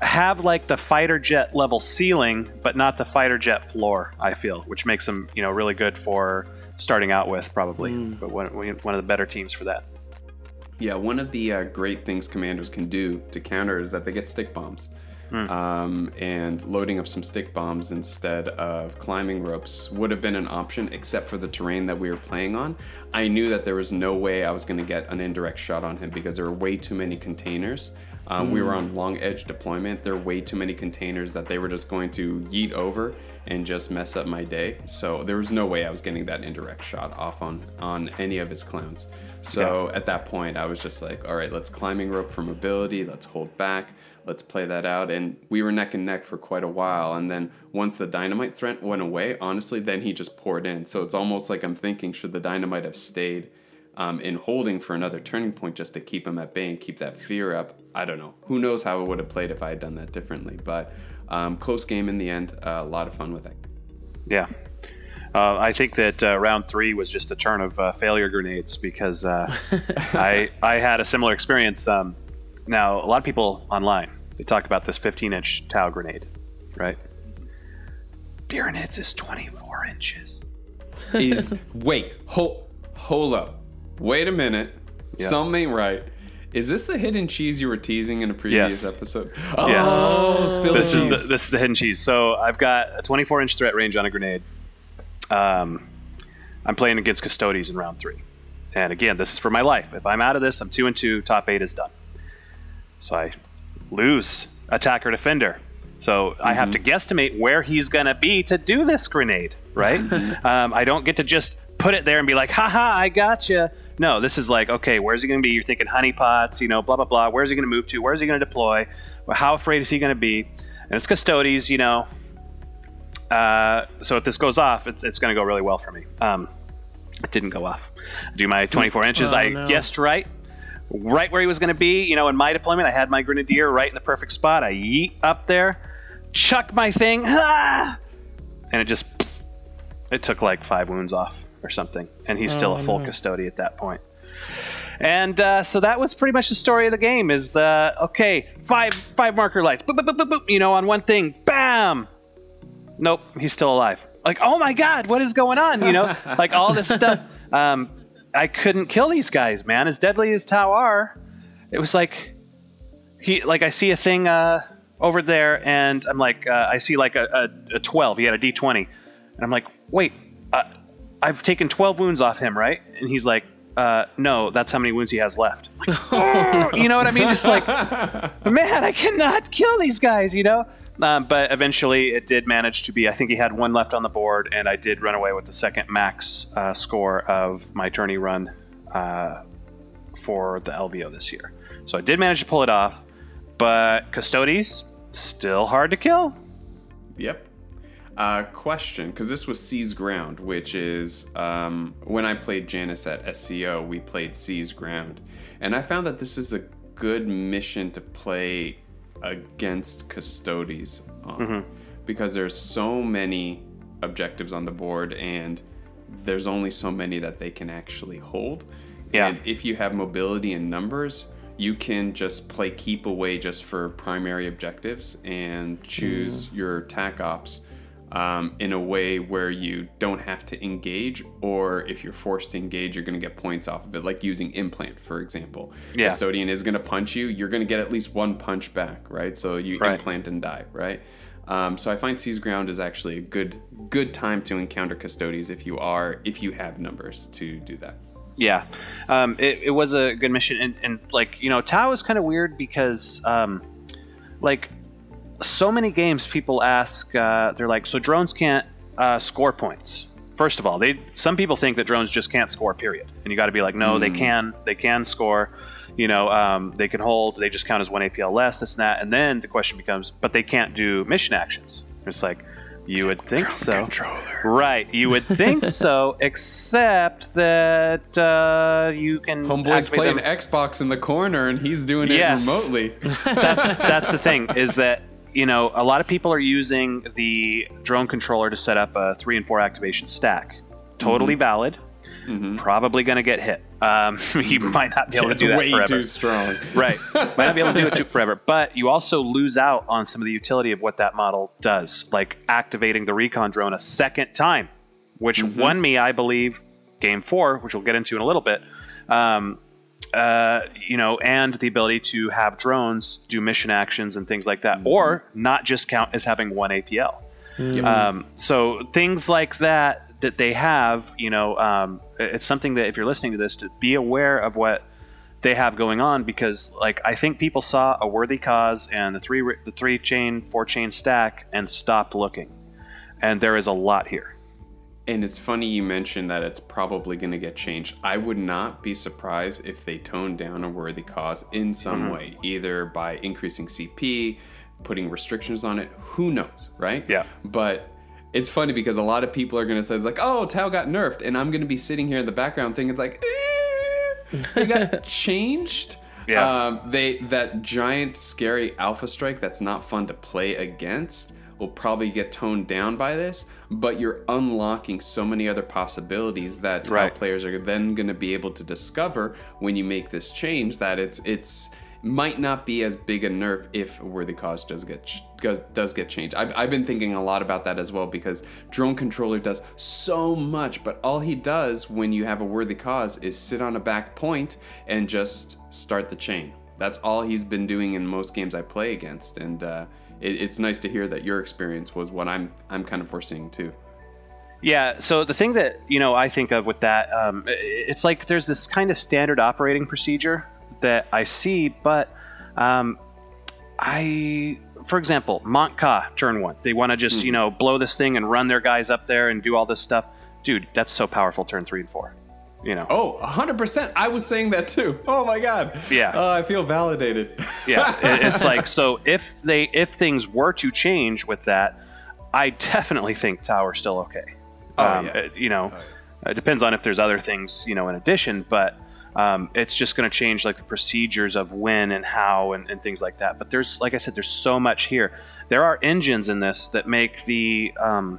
have like the fighter jet level ceiling, but not the fighter jet floor. I feel, which makes them you know really good for starting out with probably, but one, one of the better teams for that. Yeah, one of the uh, great things commanders can do to counter is that they get stick bombs. Um, and loading up some stick bombs instead of climbing ropes would have been an option, except for the terrain that we were playing on. I knew that there was no way I was going to get an indirect shot on him because there were way too many containers. Um, We were on long edge deployment. There were way too many containers that they were just going to yeet over and just mess up my day. So there was no way I was getting that indirect shot off on on any of his clowns. So at that point, I was just like, all right, let's climbing rope for mobility. Let's hold back. Let's play that out. And we were neck and neck for quite a while. And then once the dynamite threat went away, honestly, then he just poured in. So it's almost like I'm thinking, should the dynamite have stayed um, in holding for another turning point just to keep him at bay and keep that fear up? I don't know. Who knows how it would have played if I had done that differently. But um, close game in the end. Uh, a lot of fun with it. Yeah. Uh, I think that uh, round three was just a turn of uh, failure grenades because uh, [LAUGHS] I I had a similar experience. Um, now a lot of people online they talk about this 15 inch Tau grenade, right? Pyrenees is 24 inches. is wait hold hold up wait a minute Yeah. something right is this the hidden cheese you were teasing in a previous Yes. episode Yes. oh spill the This is cheese the, this is the hidden cheese. So I've got a 24 inch threat range on a grenade. Um, I'm playing against Custodes in round three, and again, this is for my life. If I'm out of this, I'm two and two. Top eight is done. So I lose attacker defender. So I have to guesstimate where he's gonna be to do this grenade, right? um, I don't get to just put it there and be like, haha, I gotcha. No, this is like, okay, where's he gonna be? You're thinking honeypots, you know, blah blah blah. Where's he gonna move to? Where's he gonna deploy? How afraid is he gonna be? And it's Custodes, you know. Uh, so if this goes off, it's, it's gonna go really well for me. Um, it didn't go off. I do my 24 [LAUGHS] inches. Oh, I no. guessed right right where he was going to be. You know, in my deployment, I had my grenadier right in the perfect spot. I yeet up there, chuck my thing, [LAUGHS] ah! and it just psst. it took like five wounds off or something, and he's still Oh, a full no. custody at that point. And uh, so that was pretty much the story of the game. Is uh, okay, five five marker lights, boop, boop, boop, boop, boop, you know, on one thing, bam. Nope, he's still alive. Like, oh my god, what is going on? You know, [LAUGHS] like all this stuff. Um, I couldn't kill these guys, man. As deadly as Tau are, it was like he like I see a thing uh, over there, and I'm like uh, I see like a, a, a 12. He had a D20, and I'm like, wait, I've taken 12 wounds off him, right? And he's like, uh, no, that's how many wounds he has left. Like, [LAUGHS] "Oh," you know what I mean? Just like, man, I cannot kill these guys, you know. Um, but eventually, it did manage to be. I think he had one left on the board, and I did run away with the second max uh, score of my tourney run uh, for the LVO this year. So I did manage to pull it off, but Custodes still hard to kill. Yep. Uh, question, because this was Seize Ground, which is um, when I played Janice at SCO, we played Seize Ground, and I found that this is a good mission to play against Custodes on, because there's so many objectives on the board, and there's only so many that they can actually hold. Yeah. And if you have mobility and numbers, you can just play keep away just for primary objectives and choose your tac ops um, in a way where you don't have to engage, or if you're forced to engage, you're going to get points off of it, like using implant, for example. Yeah. Custodian is going to punch you, you're going to get at least one punch back, right? So you Right. implant and die, right? Um, so I find Seize Ground is actually a good good time to encounter custodies if you are if you have numbers to do that. Yeah, um, it, it was a good mission, and, and like you know, Tau is kind of weird because, um, like, so many games people ask, uh, they're like, so drones can't uh, score points. First of all, they some people think that drones just can't score, period, and you got to be like, no, they can, they can score. You know, um, they can hold. They just count as one APL less, this and that, and then the question becomes, but they can't do mission actions. It's like, you would think so. Right, you would think [LAUGHS] so, except that uh, you can. Homeboy's playing them- Xbox in the corner and he's doing it Yes. remotely. That's [LAUGHS] that's the thing is that you know a lot of people are using the drone controller to set up a three and four activation stack. Totally Mm-hmm. valid. Probably going to get hit. Um, [LAUGHS] you might not be able it's to do that way forever. too strong. Right. Might not be able to do it too [LAUGHS] forever, but you also lose out on some of the utility of what that model does, like activating the recon drone a second time, which won me, I believe, game four, which we'll get into in a little bit. Um, uh, you know, and the ability to have drones do mission actions and things like that, or not just count as having one APL. Um, so things like that that they have, you know, um, it's something that if you're listening to this, to be aware of what they have going on because, like, I think people saw a worthy cause and the three the three chain four chain stack and stopped looking, and there is a lot here. And it's funny you mentioned that it's probably going to get changed. I would not be surprised if they tone down a worthy cause in some Mm-hmm. way, either by increasing CP, putting restrictions on it. Who knows, right? Yeah. But it's funny because a lot of people are going to say, it's like, oh, Tau got nerfed. And I'm going to be sitting here in the background thinking, it's like, eh, they got [LAUGHS] changed. Yeah. Um, they that giant scary alpha strike that's not fun to play against will probably get toned down by this, but you're unlocking so many other possibilities that Right. players are then going to be able to discover when you make this change that it's it's might not be as big a nerf if a worthy cause does get does, does get changed. I've, I've been thinking a lot about that as well because drone controller does so much, but all he does when you have a worthy cause is sit on a back point and just start the chain. That's all he's been doing in most games I play against, and uh, it, it's nice to hear that your experience was what I'm I'm kind of foreseeing too. Yeah. So the thing that you know I think of with that, um, it's like there's this kind of standard operating procedure that I see, but um, I, for example, Mont'ka turn one, they want to just you know blow this thing and run their guys up there and do all this stuff. Dude, that's so powerful. Turn three and four. You know. Oh, 100%. I was saying that too. Oh my god. Yeah. Oh, I feel validated. yeah [LAUGHS] it- it's like so if they if things were to change with that i definitely think Tau's still okay Oh, um, yeah. it- you know it depends on if there's other things you know in addition but um, it's just going to change like the procedures of when and how and, and things like that but there's like i said there's so much here there are engines in this that make the um,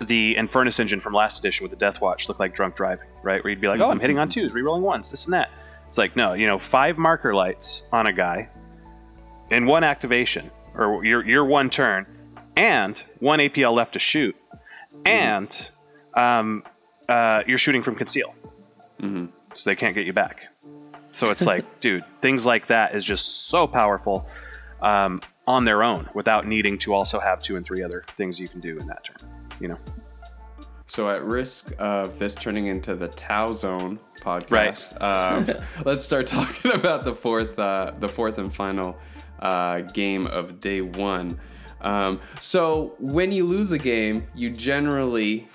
the Infernus engine from last edition with the Death Watch looked like drunk driving, right? Where you'd be like, "Oh, I'm hitting on twos, rerolling ones, this and that." It's like, no, you know, five marker lights on a guy in one activation or your your one turn, and one APL left to shoot, and um, uh, you're shooting from conceal, so they can't get you back. So it's [LAUGHS] like, dude, things like that is just so powerful um, on their own without needing to also have two and three other things you can do in that turn. You know, So, at risk of this turning into the Tau Zone podcast, um, [LAUGHS] let's start talking [LAUGHS] about the fourth, uh, the fourth and final uh, game of day one. Um, so, when you lose a game, you generally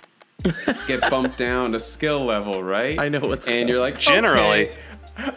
[LAUGHS] get bumped down a skill level, right? I know what's and you're like Generally. "Okay,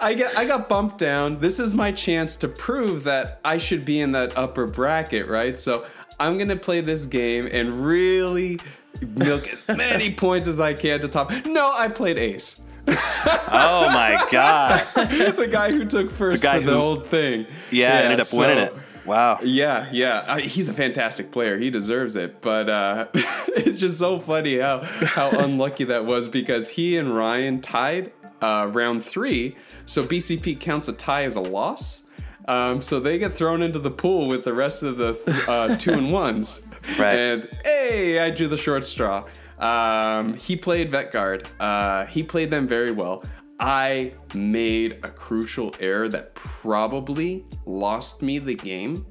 I get I got bumped down. This is my chance to prove that I should be in that upper bracket, right? So I'm gonna play this game and really milk as many [LAUGHS] points as I can to top. No, I played Ace, oh my god, [LAUGHS] the guy who took first guy for the who- whole thing. yeah, ended up winning it. Wow. Yeah, yeah, uh, he's a fantastic player. He deserves it. But uh, [LAUGHS] it's just so funny how how unlucky that was because he and Ryan tied uh, round three, so BCP counts a tie as a loss. Um, so they get thrown into the pool with the rest of the uh, two and ones. [LAUGHS] Right. And hey, I drew the short straw. Um, he played Vet Guard. Uh, he played them very well. I made a crucial error that probably lost me the game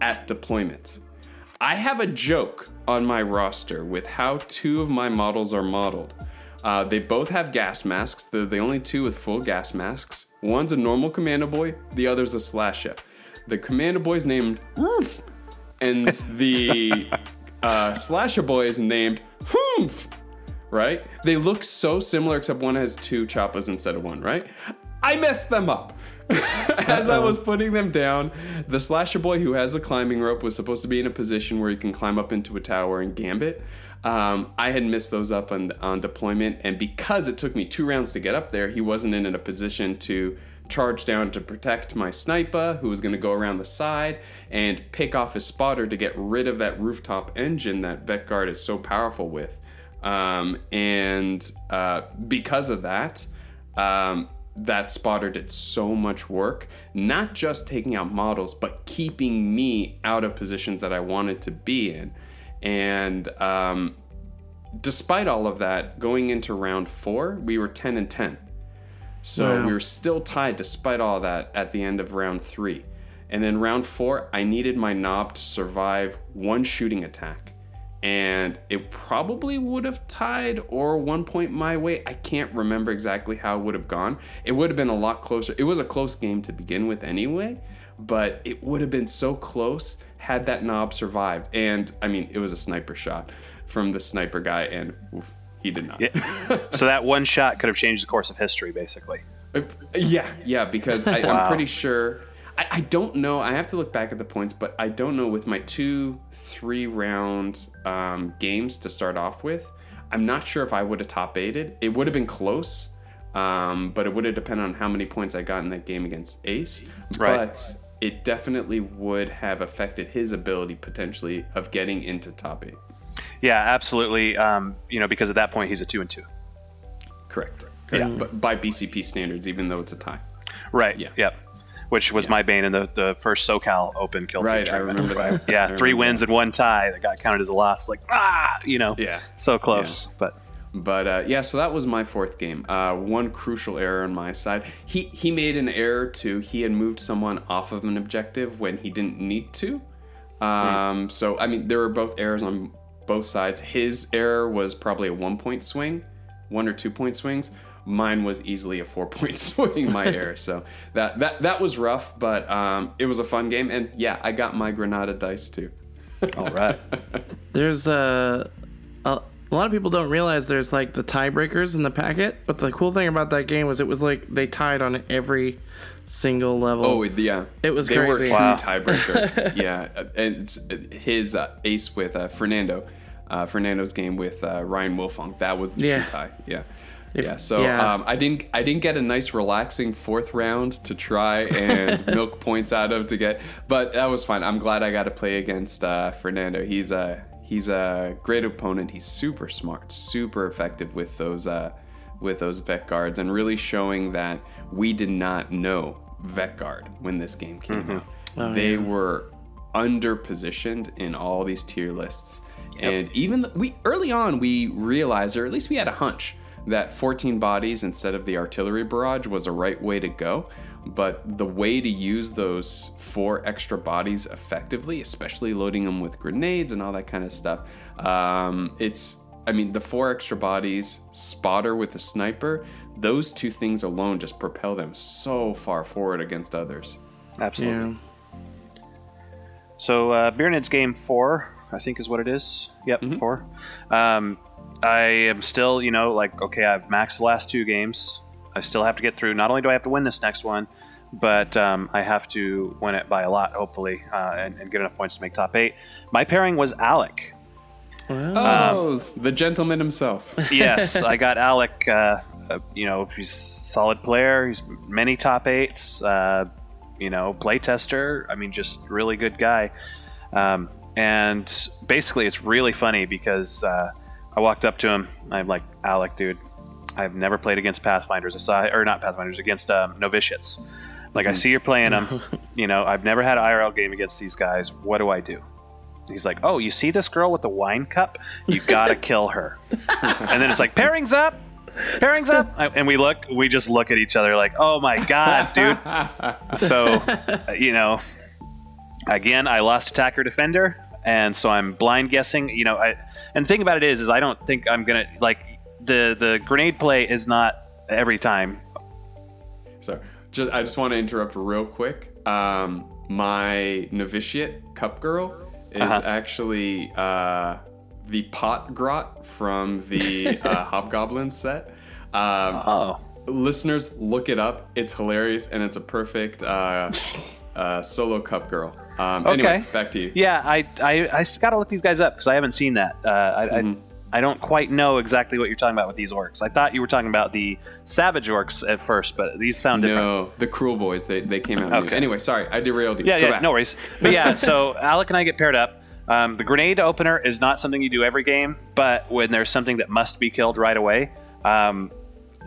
at deployment. I have a joke on my roster with how two of my models are modeled. Uh, they both have gas masks. They're the only two with full gas masks. One's a normal commando boy, the other's a slasher. The commando boy's named Roof, and the [LAUGHS] uh, slasher boy is named Humph. Right? They look so similar, except one has two choppas instead of one. Right? I messed them up. [LAUGHS] As I was putting them down, the slasher boy who has the climbing rope was supposed to be in a position where he can climb up into a tower and gambit. Um, I had missed those up on, on deployment, and because it took me two rounds to get up there, he wasn't in a position to charge down to protect my sniper, who was going to go around the side and pick off his spotter to get rid of that rooftop engine that Vet Guard is so powerful with. Um, and uh, because of that, um, that spotter did so much work, not just taking out models, but keeping me out of positions that I wanted to be in. And um, despite all of that, going into round four, we were 10 and 10. So Wow. we were still tied despite all that at the end of round three. And then round four, I needed my nob to survive one shooting attack. And it probably would have tied or one point my way. I can't remember exactly how it would have gone. It would have been a lot closer. It was a close game to begin with anyway, but it would have been so close had that nob survived. And I mean, it was a sniper shot from the sniper guy, and oof, he did not. Yeah. [LAUGHS] so that one shot could have changed the course of history, basically. Uh, Yeah, yeah, because I, [LAUGHS] Wow. I'm pretty sure. I, I don't know. I have to look back at the points, but I don't know with my two, three round um, games to start off with. I'm not sure if I would have top eighted. It would have been close, um, but it would have depended on how many points I got in that game against Ace. Right. But it definitely would have affected his ability potentially of getting into top eight. Yeah, absolutely. Um, you know, because at that point he's a two and two. Correct. Correct. But by BCP standards, even though it's a tie. Right. Yeah. Yep. Which was my bane in the, the first SoCal Open kill Right, I remember that. Yeah, three wins that. and one tie that got counted as a loss. Like ah, you know. Yeah. So close, but But uh, yeah, so that was my fourth game. Uh, one crucial error on my side. He he made an error too. He had moved someone off of an objective when he didn't need to. Um, So I mean, there were both errors on both sides. His error was probably a one point swing, one or two point swings. Mine was easily a four point [LAUGHS] swing. My [LAUGHS] error. So that that that was rough, but um, it was a fun game. And yeah, I got my Granada dice too. all right. [LAUGHS] There's uh, a, a lot of people don't realize there's like the tiebreakers in the packet, but the cool thing about that game was it was like they tied on every single level. Oh yeah, It was they were a crazy. true Wow. tiebreaker. [LAUGHS] yeah, and his uh, ace with uh, Fernando, uh, Fernando's game with uh, Ryan Wilfong. That was the Yeah. true tie. Yeah. If- yeah, so yeah. Um, I didn't I didn't get a nice relaxing fourth round to try and [LAUGHS] milk points out of to get, but that was fine. I'm glad I got to play against uh, Fernando. He's a he's a great opponent. He's super smart, super effective with those uh, with those vet guards, and really showing that we did not know vet guard when this game came out. they were under positioned in all these tier lists, and even th- we early on we realized, or at least we had a hunch that 14 bodies instead of the artillery barrage was a right way to go. But the way to use those four extra bodies effectively, especially loading them with grenades and all that kind of stuff, um, it's I mean, the four extra bodies, spotter with the sniper, those two things alone just propel them so far forward against others. Absolutely. yeah. So uh, Beernid's game four, I think, is what it is. Yep, Mm-hmm. four. Um, I am still, you know, like okay, I've maxed the last two games. I still have to get through. Not only do I have to win this next one, but um, I have to win it by a lot, hopefully, uh, and, and get enough points to make top eight. My pairing was Alec. Oh, the gentleman himself. yes, I [LAUGHS] got Alec. Uh, uh, you know, he's a solid player. He's many top eights. Uh, you know, playtester. I mean, just really good guy. Um, and basically, it's really funny because uh, I walked up to him. I'm like, Alec, dude, I've never played against Pathfinders. Saw, or not Pathfinders, against um, novitiates. Like I see you're playing them. [LAUGHS] you know, I've never had an IRL game against these guys. What do I do? He's like, oh, you see this girl with the wine cup? You gotta [LAUGHS] kill her. and then it's like, pairings up, pairings up, and we look, we just look at each other like, oh my god, dude. [LAUGHS] so, you know, again, I lost attacker defender, and so I'm blind guessing. You know, I and the thing about it is, is I don't think I'm gonna like the the grenade play is not every time. So, just, I just want to interrupt real quick. Um, my novitiate cup girl is Uh-huh. actually uh, the pot grot from the [LAUGHS] uh, Hobgoblin set. Um, Oh, listeners, look it up. It's hilarious and it's a perfect uh, uh, solo cup girl. Um, Anyway, Okay. back to you. yeah, I I, I just gotta look these guys up because I haven't seen that. Uh, I, Mhm. I I don't quite know exactly what you're talking about with these orcs. I thought you were talking about the savage orcs at first, but these sound different. No, the Kruleboyz. They, they came out. new. Okay. Anyway, sorry, I derailed you. Yeah, Go yeah, back. no worries. But yeah, so Alec and I get paired up. Um, the grenade opener is not something you do every game, but when there's something that must be killed right away, um,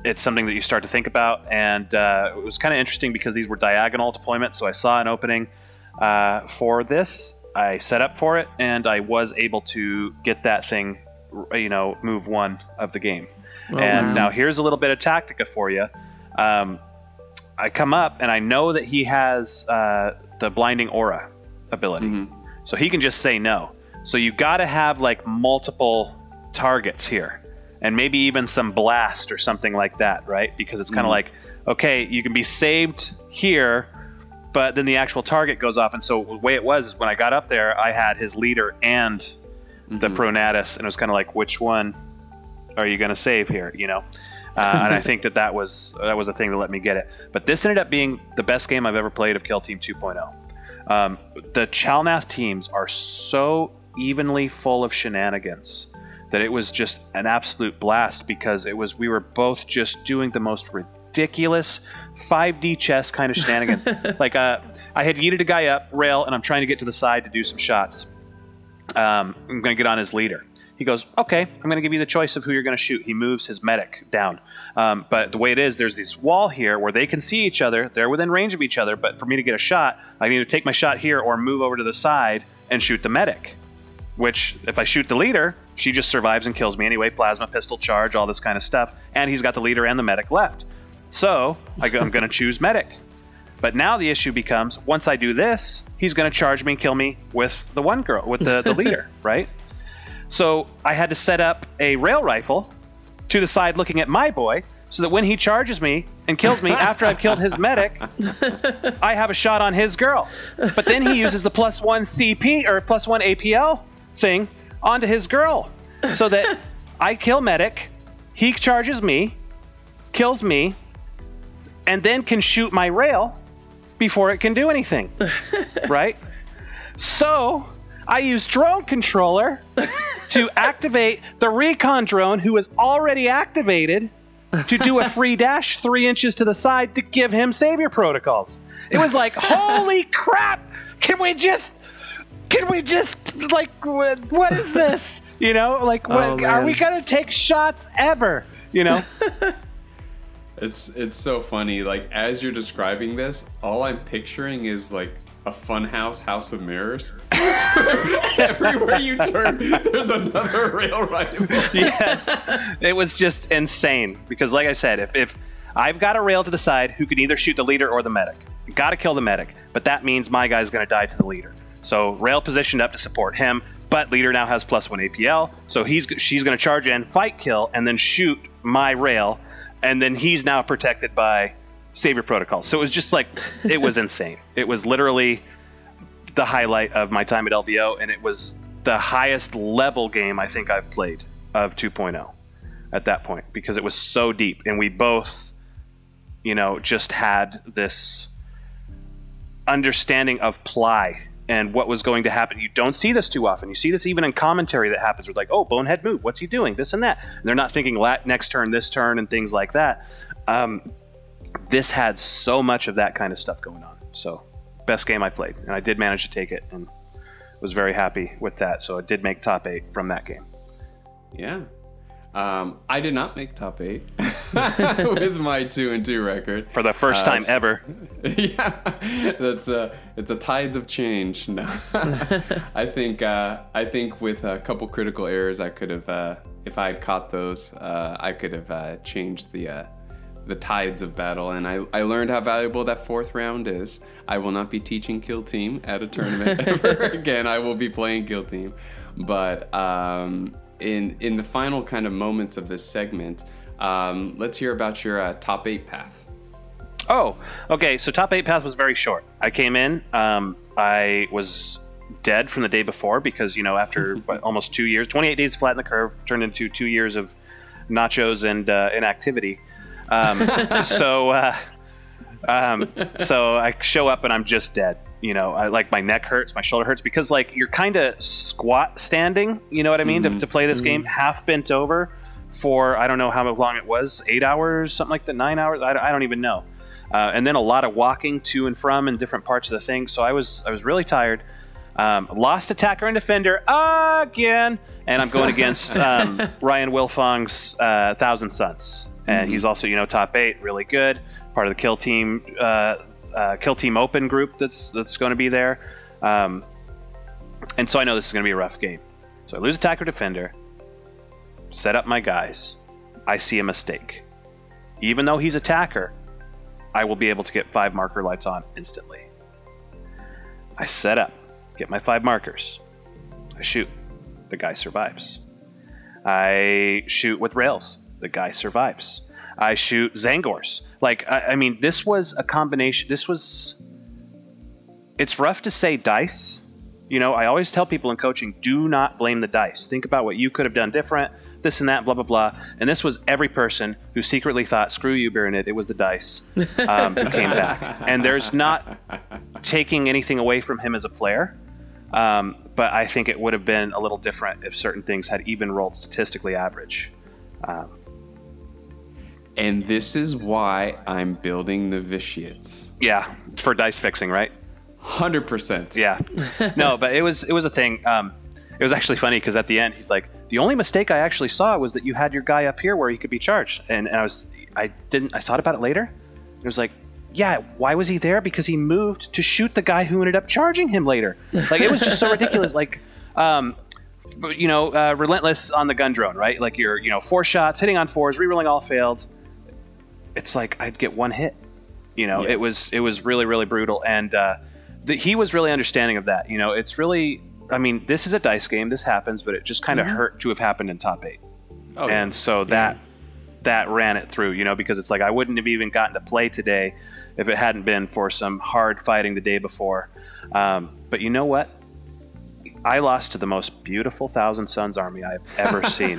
it's something that you start to think about. And uh, it was kind of interesting because these were diagonal deployments, so I saw an opening uh, for this. I set up for it, and I was able to get that thing, you know, move one of the game. and wow. now here's a little bit of tactica for you. Um, I come up and I know that he has uh, the blinding aura ability, Mhm. so he can just say no. So you got to have like multiple targets here, and maybe even some blast or something like that, right? Because it's kind of Mhm. like, okay, you can be saved here, but then the actual target goes off. And so the way it was when I got up there, I had his leader and the Mhm. Pronatus, and it was kind of like, which one are you going to save here? You know, uh, and I think that that was that was a thing that let me get it. But this ended up being the best game I've ever played of Kill Team 2.0. Um, the Chalnath teams are so evenly full of shenanigans that it was just an absolute blast because it was we were both just doing the most ridiculous 5D chess kind of shenanigans. [LAUGHS] like uh, I had yeeted a guy up rail, and I'm trying to get to the side to do some shots. Um, I'm going to get on his leader. He goes, okay, I'm going to give you the choice of who you're going to shoot. He moves his medic down. Um, but the way it is, there's this wall here where they can see each other. They're within range of each other. But for me to get a shot, I need to take my shot here or move over to the side and shoot the medic. Which, if I shoot the leader, she just survives and kills me anyway. Plasma pistol charge, all this kind of stuff. And he's got the leader and the medic left. So I go, I'm going [LAUGHS] to choose medic. But now the issue becomes once I do this, he's going to charge me and kill me with the one girl, with the, the leader, [LAUGHS] right? So I had to set up a rail rifle to the side looking at my boy so that when he charges me and kills me [LAUGHS] after I've killed his medic, [LAUGHS] I have a shot on his girl. But then he uses the plus one CP or plus one APL thing onto his girl so that I kill medic, he charges me, kills me, and then can shoot my rail before it can do anything. [LAUGHS] right? So I use drone controller to [LAUGHS] activate the recon drone who is already activated to do a free dash three inches to the side to give him savior protocols. It was like, [LAUGHS] holy crap! Can we just, can we just, like, what, what is this? You know, like, oh, what, Oh, are we gonna take shots ever? You know? It's it's so funny. Like as you're describing this, all I'm picturing is like a funhouse house of mirrors. [LAUGHS] Everywhere you turn, there's another rail rifle. [LAUGHS] yes. It was just insane because, like I said, if, if I've got a rail to the side who can either shoot the leader or the medic, got to kill the medic, but that means my guy's going to die to the leader. So rail positioned up to support him, but leader now has plus one APL, so he's she's going to charge in, fight kill, and then shoot my rail, and then he's now protected by savior protocol. So it was just like it was [LAUGHS] insane. It was literally the highlight of my time at LVO, and it was the highest level game I think I've played of 2.0 at that point because it was so deep, and we both, you know, just had this understanding of ply and what was going to happen. You don't see this too often. You see this even in commentary that happens. Where like, oh, bonehead move. What's he doing? This and that. And they're not thinking lat next turn, this turn, and things like that. Um, this had so much of that kind of stuff going on. So, best game I played, and I did manage to take it, and was very happy with that. So, I did make top eight from that game. Yeah. Um, I did not make top eight [LAUGHS] with my two and two record For the first Uh, time s- ever. [LAUGHS] yeah, that's uh, it's a tides of change. [LAUGHS] No, I think uh, I think with a couple critical errors, I could have, uh, if I had caught those, uh, I could have uh, changed the uh, the tides of battle. And I, I learned how valuable that fourth round is. I will not be teaching Kill Team at a tournament ever again. I will be playing Kill Team, but um, in in the final kind of moments of this segment, um, let's hear about your uh, top eight path. Oh, okay. So top eight path was very short. I came in. Um, I was dead from the day before because you know after [LAUGHS] what, almost two years, 28 days to flatten the curve turned into two years of nachos and uh, inactivity. Um, [LAUGHS] so uh, um, so I show up and I'm just dead. You know, I, like my neck hurts, my shoulder hurts because like you're kind of squat standing. You know what I mean to, to play this game, half bent over for I don't know how long it was, eight hours, something like that, nine hours. I, I don't even know. Uh, and then a lot of walking to and from in different parts of the thing. So I was I was really tired. Um, lost attacker and defender again, and I'm going against [LAUGHS] um, Ryan Wilfong's uh, Thousand Suns, and he's also you know top eight, really good, part of the kill team, uh, uh, kill team open group that's that's going to be there, um, and so I know this is going to be a rough game. So I lose attacker defender, set up my guys, I see a mistake, even though he's attacker, I will be able to get five marker lights on instantly. I set up, get my five markers. I shoot. The guy survives. I shoot with rails. The guy survives. I shoot Tzaangors. Like, I, I mean, this was a combination. This was. It's rough to say dice. You know, I always tell people in coaching do not blame the dice. Think about what you could have done different, this and that, blah, blah, blah. And this was every person who secretly thought, screw you, Baronet, it was the dice um, who came back. And there's not taking anything away from him as a player. Um, but I think it would have been a little different if certain things had even rolled statistically average. Um, And this is why I'm building the vitiates. yeah, for dice fixing, right? Hundred percent. Yeah. [LAUGHS] No, but it was it was a thing. Um, it was actually funny because at the end he's like, the only mistake I actually saw was that you had your guy up here where he could be charged, and, and I was I didn't I thought about it later. It was like, yeah, why was he there? Because he moved to shoot the guy who ended up charging him later. Like it was just so [LAUGHS] ridiculous. Like. Um, you know, uh, relentless on the gun drone, right? Like you're, you know, four shots, hitting on fours, rerolling all failed. It's like I'd get one hit. You know, Yeah. it was it was really really brutal, and uh, the, he was really understanding of that. You know, it's really, I mean, this is a dice game. This happens, but it just kind of hurt to have happened in top eight, Oh, yeah. and so that that ran it through. You know, because it's like I wouldn't have even gotten to play today if it hadn't been for some hard fighting the day before. Um, but you know what? I lost to the most beautiful Thousand Suns army I've ever [LAUGHS] seen.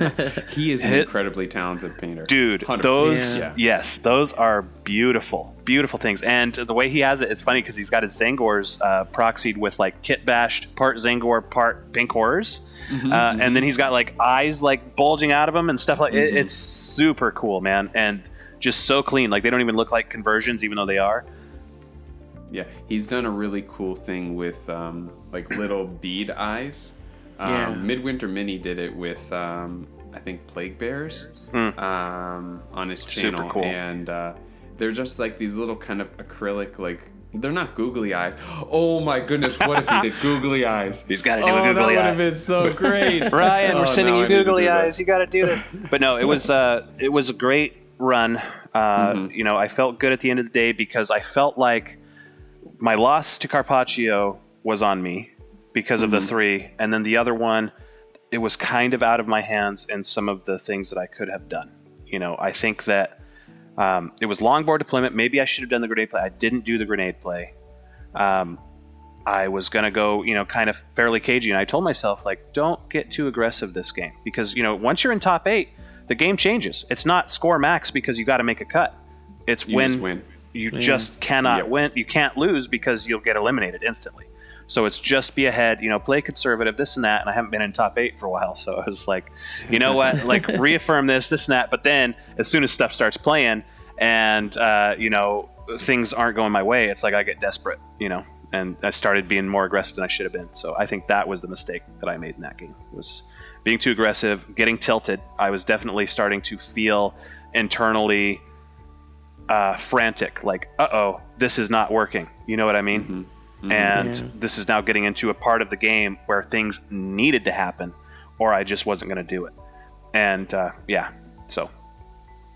he is an Hit- incredibly talented painter, Dude, 100%. those Yeah. yes, those are beautiful, beautiful things. And the way he has it, it's funny because he's got his Tzaangors uh, proxied with like kit bashed, part Tzaangor, part pink horrors, Mm-hmm, uh, and then he's got like eyes like bulging out of him and stuff like. Mm-hmm. it's super cool, man, and just so clean. Like they don't even look like conversions, even though they are. Yeah, he's done a really cool thing with um, like little bead eyes. Um, Yeah. Midwinter Mini did it with um, I think Plague Bears um, on his channel, cool. and uh, they're just like these little kind of acrylic like. They're not googly eyes. Oh my goodness! What if he did googly eyes? [LAUGHS] He's gotta do oh, a googly that would have been so [LAUGHS] great. [LAUGHS] Ryan, we're Oh, sending you to googly that. eyes. You got to do it. But no, it was uh, it was a great run. Uh, Mm-hmm. You know, I felt good at the end of the day because I felt like my loss to Carpaccio was on me because of the Mm-hmm. three, and then the other one, it was kind of out of my hands and some of the things that I could have done. You know, I think that um, it was longboard deployment. Maybe I should have done the grenade play. I didn't do the grenade play. Um, I was gonna go, you know, kind of fairly cagey, and I told myself like, don't get too aggressive this game because you know once you're in top eight, the game changes. It's not score max because you got to make a cut. It's when win. You just cannot Yep. win. You can't lose because you'll get eliminated instantly. So it's just be ahead, you know, play conservative, this and that. And I haven't been in top eight for a while, so I was like, you know what, [LAUGHS] like reaffirm this, this and that. But then as soon as stuff starts playing, and uh, you know things aren't going my way, it's like I get desperate, you know. and I started being more aggressive than I should have been. So I think that was the mistake that I made in that game was being too aggressive, getting tilted. I was definitely starting to feel internally uh, frantic, like, uh oh, this is not working. You know what I mean? Mm-hmm. And Yeah. this is now getting into a part of the game where things needed to happen, or I just wasn't going to do it. And uh, yeah, so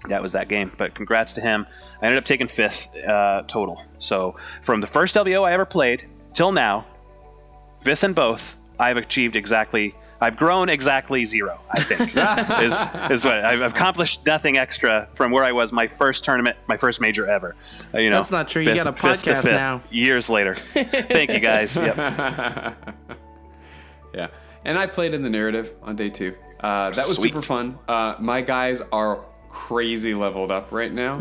that was that game. But congrats to him. I ended up taking fifth uh, total. So from the first LVO I ever played till now, fifth in both, I've achieved exactly. I've grown exactly zero. I think [LAUGHS] is is what I've accomplished. Nothing extra from where I was my first tournament, my first major ever. Uh, you know, That's not true. You got a fifth to podcast fifth, now. Years later. Thank you guys. Yep. [LAUGHS] yeah, and I played in the narrative on day two. Uh, that was Sweet. super fun. Uh, my guys are crazy leveled up right now.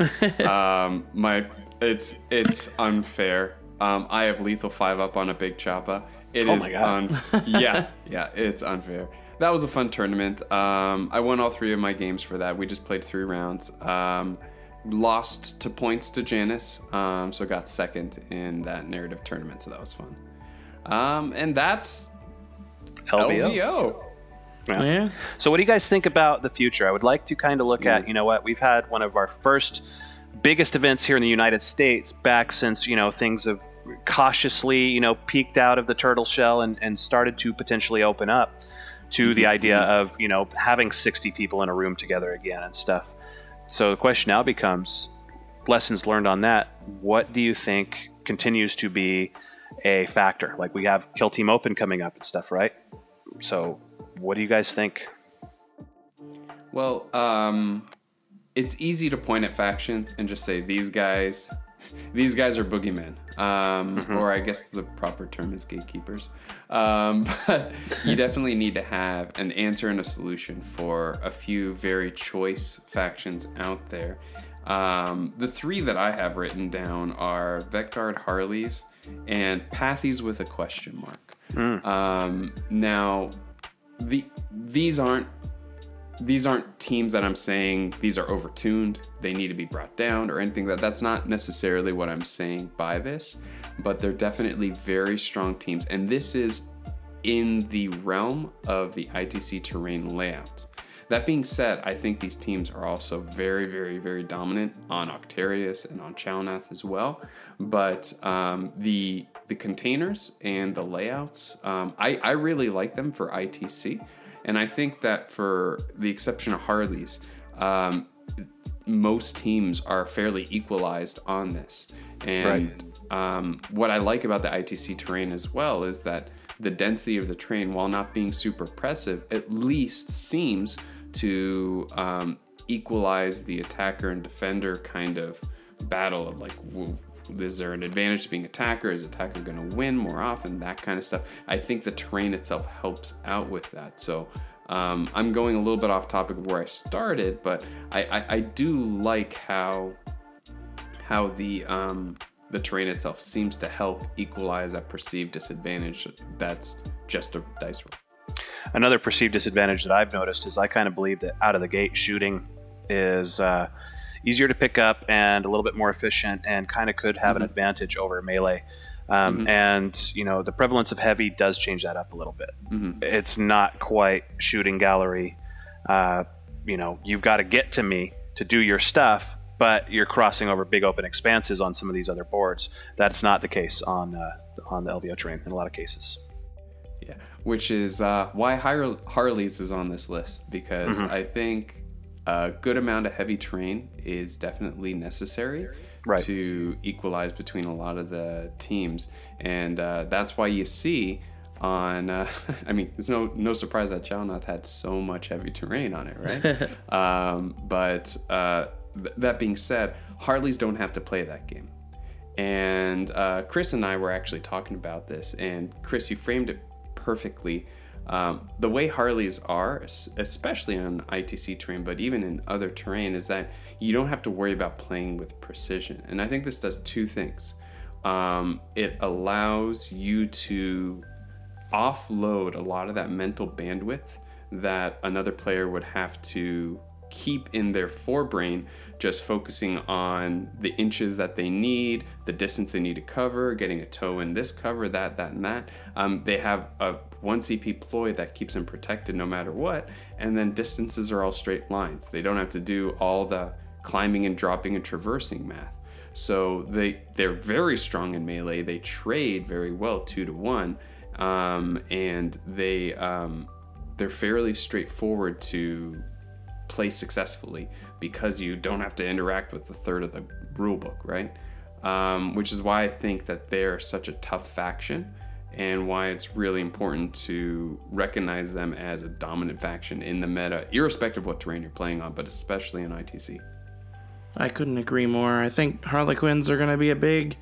[LAUGHS] um, my it's it's unfair. Um, I have lethal five up on a big choppa. It Oh is my God. un- [LAUGHS] yeah yeah it's unfair. That was a fun tournament. Um, I won all three of my games for that. We just played three rounds. Um, lost to points to Janice, um, so got second in that narrative tournament. So that was fun. Um, and that's LVO. LVO. Yeah. So, what do you guys think about the future? I would like to kind of look at, you know what, we've had one of our first biggest events here in the United States back since, you know, things have cautiously, you know, peeked out of the turtle shell and, and started to potentially open up to the idea of, you know, having 60 people in a room together again and stuff. So, the question now becomes lessons learned on that. What do you think continues to be a factor? Like, we have Kill Team Open coming up and stuff, right? So, what do you guys think? Well, um, it's easy to point at factions and just say these guys, these guys are boogeymen, um, or I guess the proper term is gatekeepers. Um, [LAUGHS] but you [LAUGHS] definitely need to have an answer and a solution for a few very choice factions out there. Um, the three that I have written down are Vetguard Harleys and Pathies with a question mark. Um, now, the these aren't these aren't teams that I'm saying these are overtuned, they need to be brought down or anything that that's not necessarily what I'm saying by this, but they're definitely very strong teams and this is in the realm of the ITC terrain layout. That being said, I think these teams are also very, very, very dominant on Octarius and on Chalnath as well. But um, the the containers and the layouts, um, I, I really like them for ITC. And I think that for the exception of Harley's, um, most teams are fairly equalized on this. And um, what I like about the ITC terrain as well is that the density of the terrain, while not being super oppressive, at least seems to um, equalize the attacker and defender kind of battle of like, is there an advantage to being attacker? Is attacker going to win more often? That kind of stuff. I think the terrain itself helps out with that. So um, I'm going a little bit off topic of where I started, but I, I, I do like how how the um, the terrain itself seems to help equalize that perceived disadvantage. That's just a dice roll. Another perceived disadvantage that I've noticed is I kind of believe that out of the gate shooting is uh, easier to pick up and a little bit more efficient and kind of could have an advantage over melee. Um, And you know the prevalence of heavy does change that up a little bit. It's not quite shooting gallery. Uh, you know you've got to get to me to do your stuff, but you're crossing over big open expanses on some of these other boards. That's not the case on uh, on the LVO terrain in a lot of cases. Yeah, which is uh, why Har- Harley's is on this list because I think a good amount of heavy terrain is definitely necessary Right. to equalize between a lot of the teams, and uh, that's why you see on. Uh, [LAUGHS] I mean, it's no no surprise that Chalnath had so much heavy terrain on it, right? [LAUGHS] um, but uh, th- that being said, Harleys don't have to play that game. And uh, Chris and I were actually talking about this, and Chris, you framed it perfectly. Um, the way Harleys are, especially on ITC terrain, but even in other terrain, is that you don't have to worry about playing with precision. And I think this does two things. Um, it allows you to offload a lot of that mental bandwidth that another player would have to keep in their forebrain just focusing on the inches that they need, the distance they need to cover, getting a toe in this cover, that, that, and that. Um, they have a one CP ploy that keeps them protected no matter what, and then distances are all straight lines. They don't have to do all the climbing and dropping and traversing math. So they they're very strong in melee. They trade very well two to one, um, and they um, they're fairly straightforward to play successfully because you don't have to interact with the third of the rule book, right? Um, which is why I think that they're such a tough faction and why it's really important to recognize them as a dominant faction in the meta, irrespective of what terrain you're playing on, but especially in ITC. I couldn't agree more. I think Harlequins are going to be a big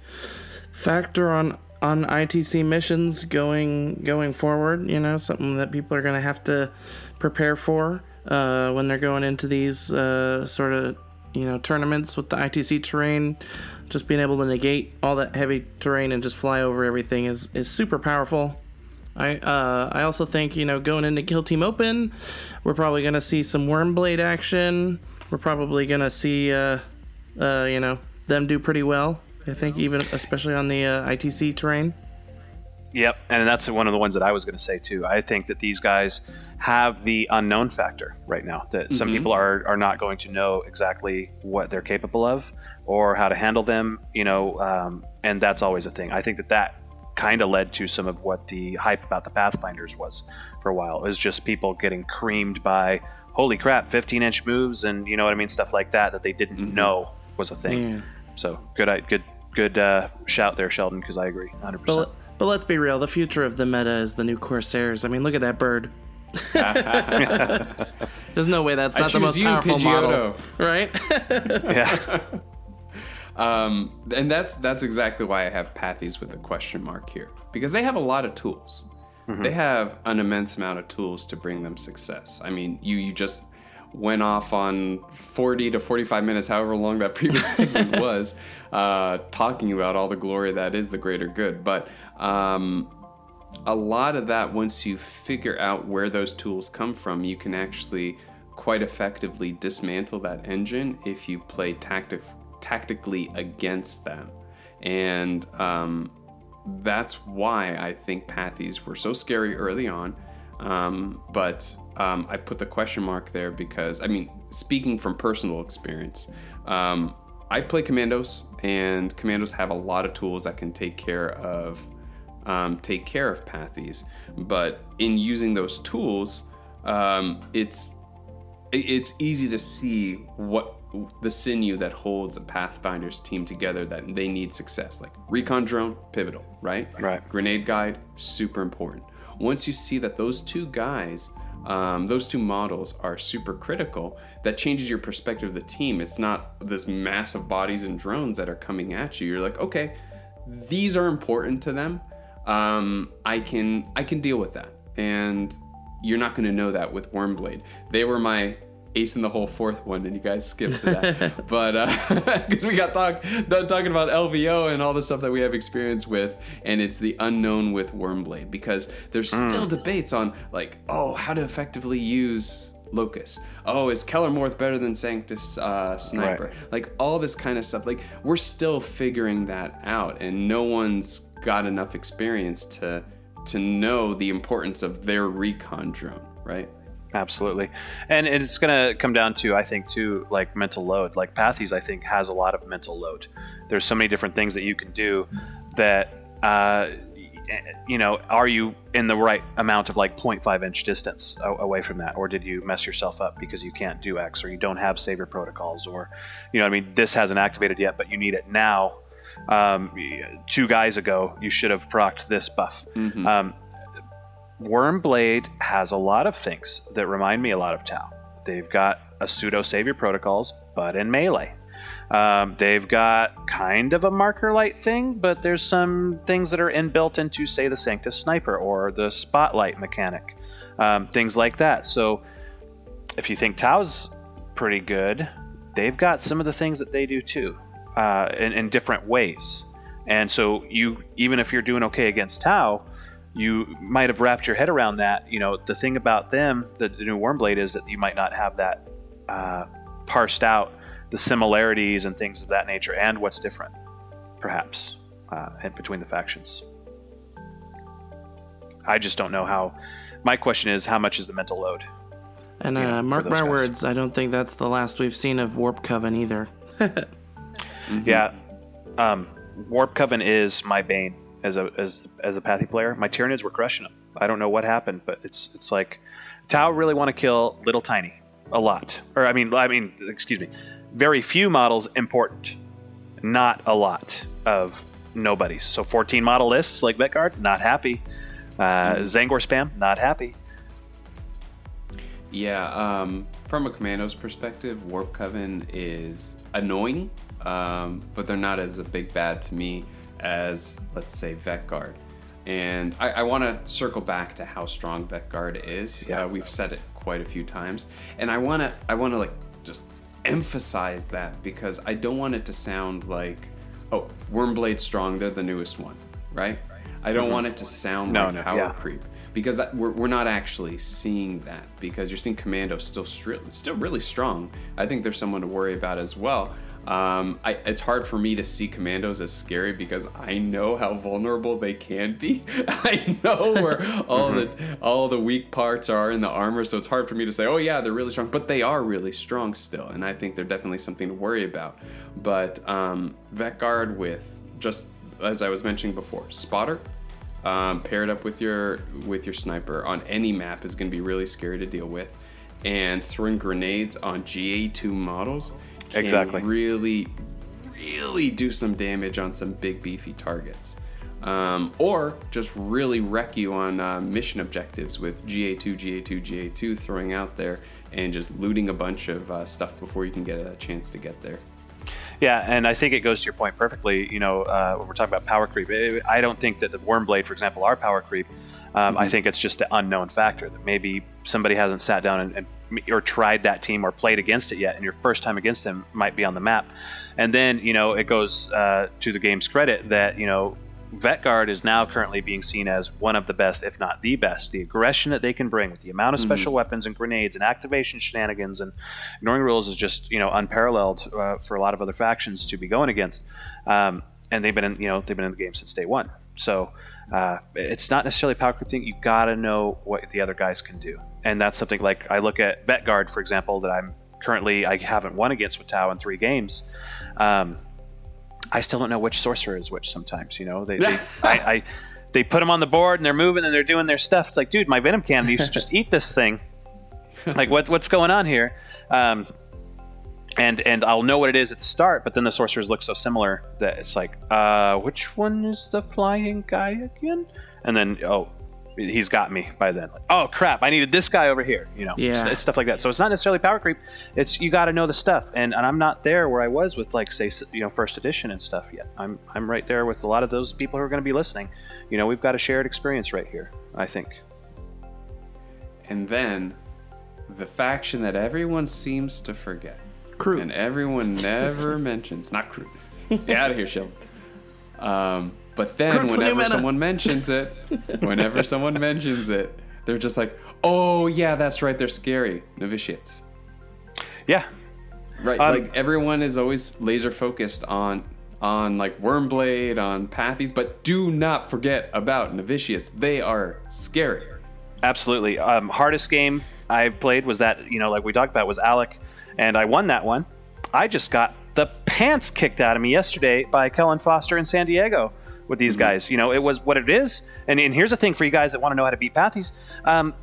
factor on on ITC missions going going forward. You know, something that people are going to have to prepare for uh, when they're going into these uh, sort of you know tournaments with the ITC terrain. Just being able to negate all that heavy terrain and just fly over everything is is super powerful. I uh, I also think you know going into Kill Team Open, we're probably gonna see some Wyrmblade action. We're probably gonna see uh, uh, you know them do pretty well. I think even especially on the uh, ITC terrain. Yep, and that's one of the ones that I was going to say too. I think that these guys have the unknown factor right now. That some Mhm. people are are not going to know exactly what they're capable of or how to handle them. You know, um, and that's always a thing. I think that that kind of led to some of what the hype about the Pathfinders was for a while. It was just people getting creamed by holy crap, 15 inch moves and you know what I mean, stuff like that that they didn't Mhm. know was a thing. Yeah. So good, good, good uh, shout there, Sheldon, because I agree 100. percent But but let's be real. The future of the meta is the new Corsairs. I mean, look at that bird. [LAUGHS] There's no way that's I not the most you, powerful model, right? [LAUGHS] [LAUGHS] Yeah. Um, and that's that's exactly why I have Pathies with a question mark here because they have a lot of tools. They have an immense amount of tools to bring them success. I mean, you you just went off on 40 to 45 minutes, however long that previous segment was, uh, talking about all the glory that is the greater good. But um, a lot of that, once you figure out where those tools come from, you can actually quite effectively dismantle that engine if you play tactic tactically against them. And um, that's why I think Pathies were so scary early on. Um, but um, I put the question mark there because, I mean, speaking from personal experience, um, I play commandos, and commandos have a lot of tools that can take care of um, take care of pathies. But in using those tools, um, it's it's easy to see what the sinew that holds a Pathfinder's team together that they need success. Like recon drone, pivotal, right? Right. Grenade guide, super important. Once you see that those two guys, um, those two models are super critical, that changes your perspective of the team. It's not this mass of bodies and drones that are coming at you. You're like, okay, these are important to them. Um, I can I can deal with that, and you're not going to know that with Wyrmblade. They were my ace in the hole fourth one, and you guys skipped that. [LAUGHS] but [LAUGHS] because we got talk, done talking about LVO and all the stuff that we have experience with, and it's the unknown with Wyrmblade because there's still debates on like, oh, how to effectively use Locust. Oh, is Kelermorph better than Sanctus uh, Sniper? Right. Like all this kind of stuff. Like we're still figuring that out, and no one's got enough experience to to know the importance of their recon drone, right? Absolutely, and it's going to come down to I think too like mental load. Like Pathies, I think has a lot of mental load. There's so many different things that you can do that uh, you know. Are you in the right amount of like 0.5 inch distance away from that, or did you mess yourself up because you can't do X, or you don't have savior protocols, or you know, I mean, this hasn't activated yet, but you need it now. Um, two guys ago, you should have procced this buff. Mhm. Um, Wyrmblade has a lot of things that remind me a lot of Tau. They've got a pseudo savior protocols, but in melee. Um, they've got kind of a marker light thing, but there's some things that are inbuilt into, say, the Sanctus Sniper or the Spotlight mechanic, um, things like that. So, if you think Tau's pretty good, they've got some of the things that they do too, uh, in, in different ways. And so, you even if you're doing okay against Tau, you might have wrapped your head around that. You know, the thing about them, the, the new Wyrmblade, is that you might not have that uh, parsed out the similarities and things of that nature, and what's different, perhaps, uh, in between the factions. I just don't know how. My question is, how much is the mental load? And you know, uh, mark my guys. words, I don't think that's the last we've seen of Warp Coven either. [LAUGHS] Yeah, um, Warp Coven is my bane as a as as a Pathy player. My Tyranids were crushing them. I don't know what happened, but it's it's like Tau really want to kill Little Tiny a lot, or I mean I mean excuse me, very few models important, not a lot of nobodies. So 14 model lists like Vetguard, not happy. Uh, Tzaangor spam, not happy. Yeah, um, from a commando's perspective, Warp Coven is annoying, um, but they're not as a big bad to me as, let's say, Vet Guard. And I, I want to circle back to how strong Vet Guard is. Yeah. Uh, we've said it quite a few times, and I want to, I want to like just emphasize that because I don't want it to sound like, oh, Wyrmblade strong, they're the newest one, right? I don't want it to sound No, like no, power yeah. creep because that, we're, we're not actually seeing that because you're seeing Commando still stri- still really strong. I think there's someone to worry about as well. Um, I, it's hard for me to see commandos as scary because I know how vulnerable they can be. [LAUGHS] I know [LAUGHS] where all the all the weak parts are in the armor, so it's hard for me to say, "Oh yeah, they're really strong," but they are really strong still, and I think they're definitely something to worry about. But um, Vet Guard with just as I was mentioning before, spotter um, paired up with your with your sniper on any map is going to be really scary to deal with and throwing grenades on ga2 models Exactly. really really do some damage on some big beefy targets um, or just really wreck you on uh, mission objectives with ga2 ga2 ga2 throwing out there and just looting a bunch of uh, stuff before you can get a chance to get there Yeah, and I think it goes to your point perfectly. You know, uh, when we're talking about power creep, eh, I don't think that the Wyrmblade, for example, are power creep. Um, I think it's just the unknown factor that maybe somebody hasn't sat down and, and or tried that team or played against it yet, and your first time against them might be on the map. And then you know it goes uh, to the game's credit that you know Vetguard is now currently being seen as one of the best, if not the best. The aggression that they can bring with the amount of special weapons and grenades and activation shenanigans and ignoring rules is just you know unparalleled uh, for a lot of other factions to be going against. Um, and they've been in you know they've been in the game since day one. So uh, it's not necessarily power creeping. You got to know what the other guys can do, and that's something like I look at Vetguard, for example, that I'm currently I haven't won against with Tau in three games. Um, I still don't know which sorcerer is which. Sometimes, you know, they, they [LAUGHS] I, I they put them on the board and they're moving and they're doing their stuff. It's like, dude, my venom cannon used to just eat this thing. [LAUGHS] Like, what what's going on here? Um, and and I'll know what it is at the start, but then the sorcerers look so similar that it's like, uh, which one is the flying guy again? And then oh, he's got me by then. Like, oh crap, I needed this guy over here. You know, Yeah. it's stuff like that. So it's not necessarily power creep. It's you got to know the stuff, and, and I'm not there where I was with like say you know first edition and stuff yet. I'm I'm right there with a lot of those people who are going to be listening. You know, we've got a shared experience right here. I think. and then the faction that everyone seems to forget Crew. and everyone [LAUGHS] never mentions. Not crew. [LAUGHS] Get out of here, Sheldon. Um, but then, Crew for new whenever meta. someone mentions it, whenever [LAUGHS] someone mentions it, they're just like, "Oh yeah, that's right. They're scary novitiates." Yeah, Right. Um, like everyone is always laser focused on on like Wyrmblade, on Pathies, but do not forget about novitiates. They are scary. Absolutely. Um, hardest game I played was that, you know, like we talked about, was Alec, and I won that one. I just got the pants kicked out of me yesterday by Kellen Foster in San Diego with these guys. You know, it was what it is. And, and here's the thing for you guys that want to know how to beat Pathies. Um,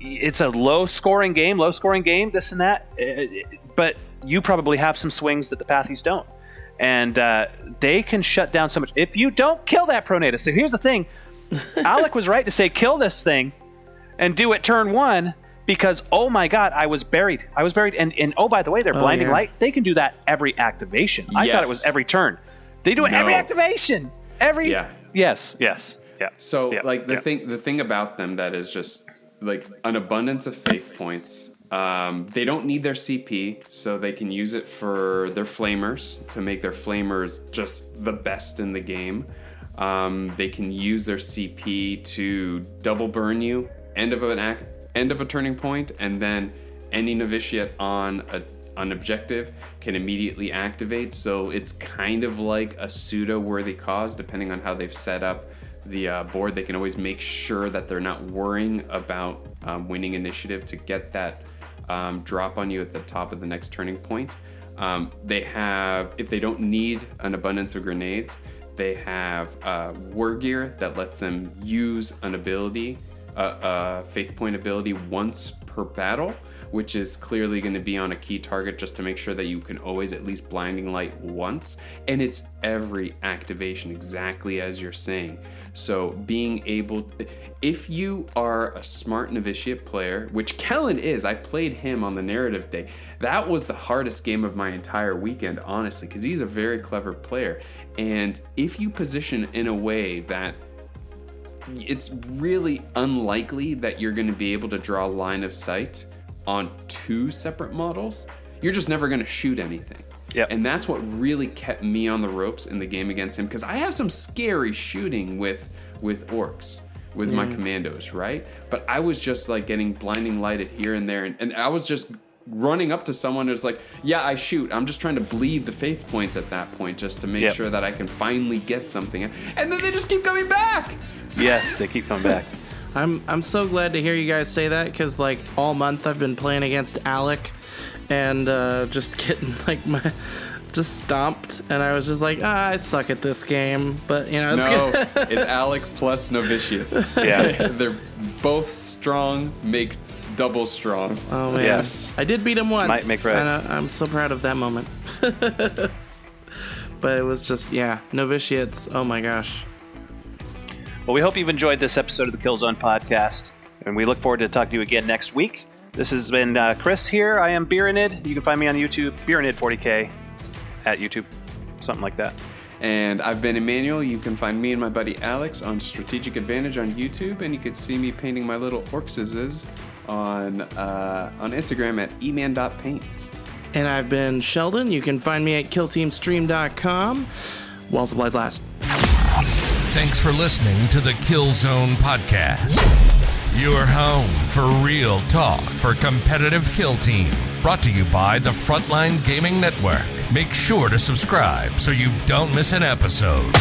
it's a low scoring game, low scoring game, this and that. Uh, But you probably have some swings that the Pathies don't. And uh, they can shut down so much. If you don't kill that Pronatus, so here's the thing [LAUGHS] Alec was right to say, kill this thing and do it turn one because oh my god i was buried i was buried and, and oh by the way they're blinding yeah. light they can do that every activation i thought it was every turn they do it every activation every Yeah. yes yes yeah So yeah, like the yeah. thing the thing about them that is just like an abundance of faith points. Um, they don't need their CP, so they can use it for their flamers to make their flamers just the best in the game. Um, they can use their CP to double burn you end of an act, end of a turning point, and then any novitiate on a, an objective can immediately activate. So it's kind of like a pseudo worthy cause, depending on how they've set up the uh, board. They can always make sure that they're not worrying about um, winning initiative to get that um, drop on you at the top of the next turning point. Um, they have, if they don't need an abundance of grenades, they have uh, war gear that lets them use an ability, a uh, uh, faith point ability, once per battle, which is clearly going to be on a key target just to make sure that you can always at least blinding light once. And it's every activation, exactly as you're saying. So being able, if you are a smart novitiate player, which Kellen is, I played him on the narrative day. That was the hardest game of my entire weekend, honestly, because he's a very clever player. And if you position in a way that it's really unlikely that you're going to be able to draw a line of sight on two separate models, you're just never going to shoot anything. Yep. And that's what really kept me on the ropes in the game against him because I have some scary shooting with with orcs with my mm. commandos, right? But I was just like getting blinding lighted here and there and, and I was just running up to someone who's like, "Yeah, I shoot. I'm just trying to bleed the faith points at that point just to make Yep. sure that I can finally get something." And then they just keep coming back. Yes, they keep coming back. [LAUGHS] I'm I'm so glad to hear you guys say that because like all month I've been playing against Alec, and uh, just [LAUGHS] getting like my just stomped, and I was just like, ah, I suck at this game, but you know, it's No, [LAUGHS] it's Alec plus novitiates. Yeah. They're both strong, make double strong. oh man, Yes. I did beat him once, Might make right. and uh, I'm so proud of that moment. [LAUGHS] but it was just yeah, novitiates. Oh my gosh. Well, we hope you've enjoyed this episode of the Killzone podcast, and we look forward to talking to you again next week. This has been uh, Chris here. I am Beeranid. You can find me on YouTube, Beeranid40k, at YouTube, something like that. And I've been Emmanuel. You can find me and my buddy Alex on Strategic Advantage on YouTube, and you can see me painting my little orcses on uh, on Instagram at eman.paints. And I've been Sheldon. You can find me at killteamstream.com while supplies last. Thanks for listening to the Killzone Podcast. Your home for real talk for competitive kill team. Brought to you by the Frontline Gaming Network. Make sure to subscribe so you don't miss an episode.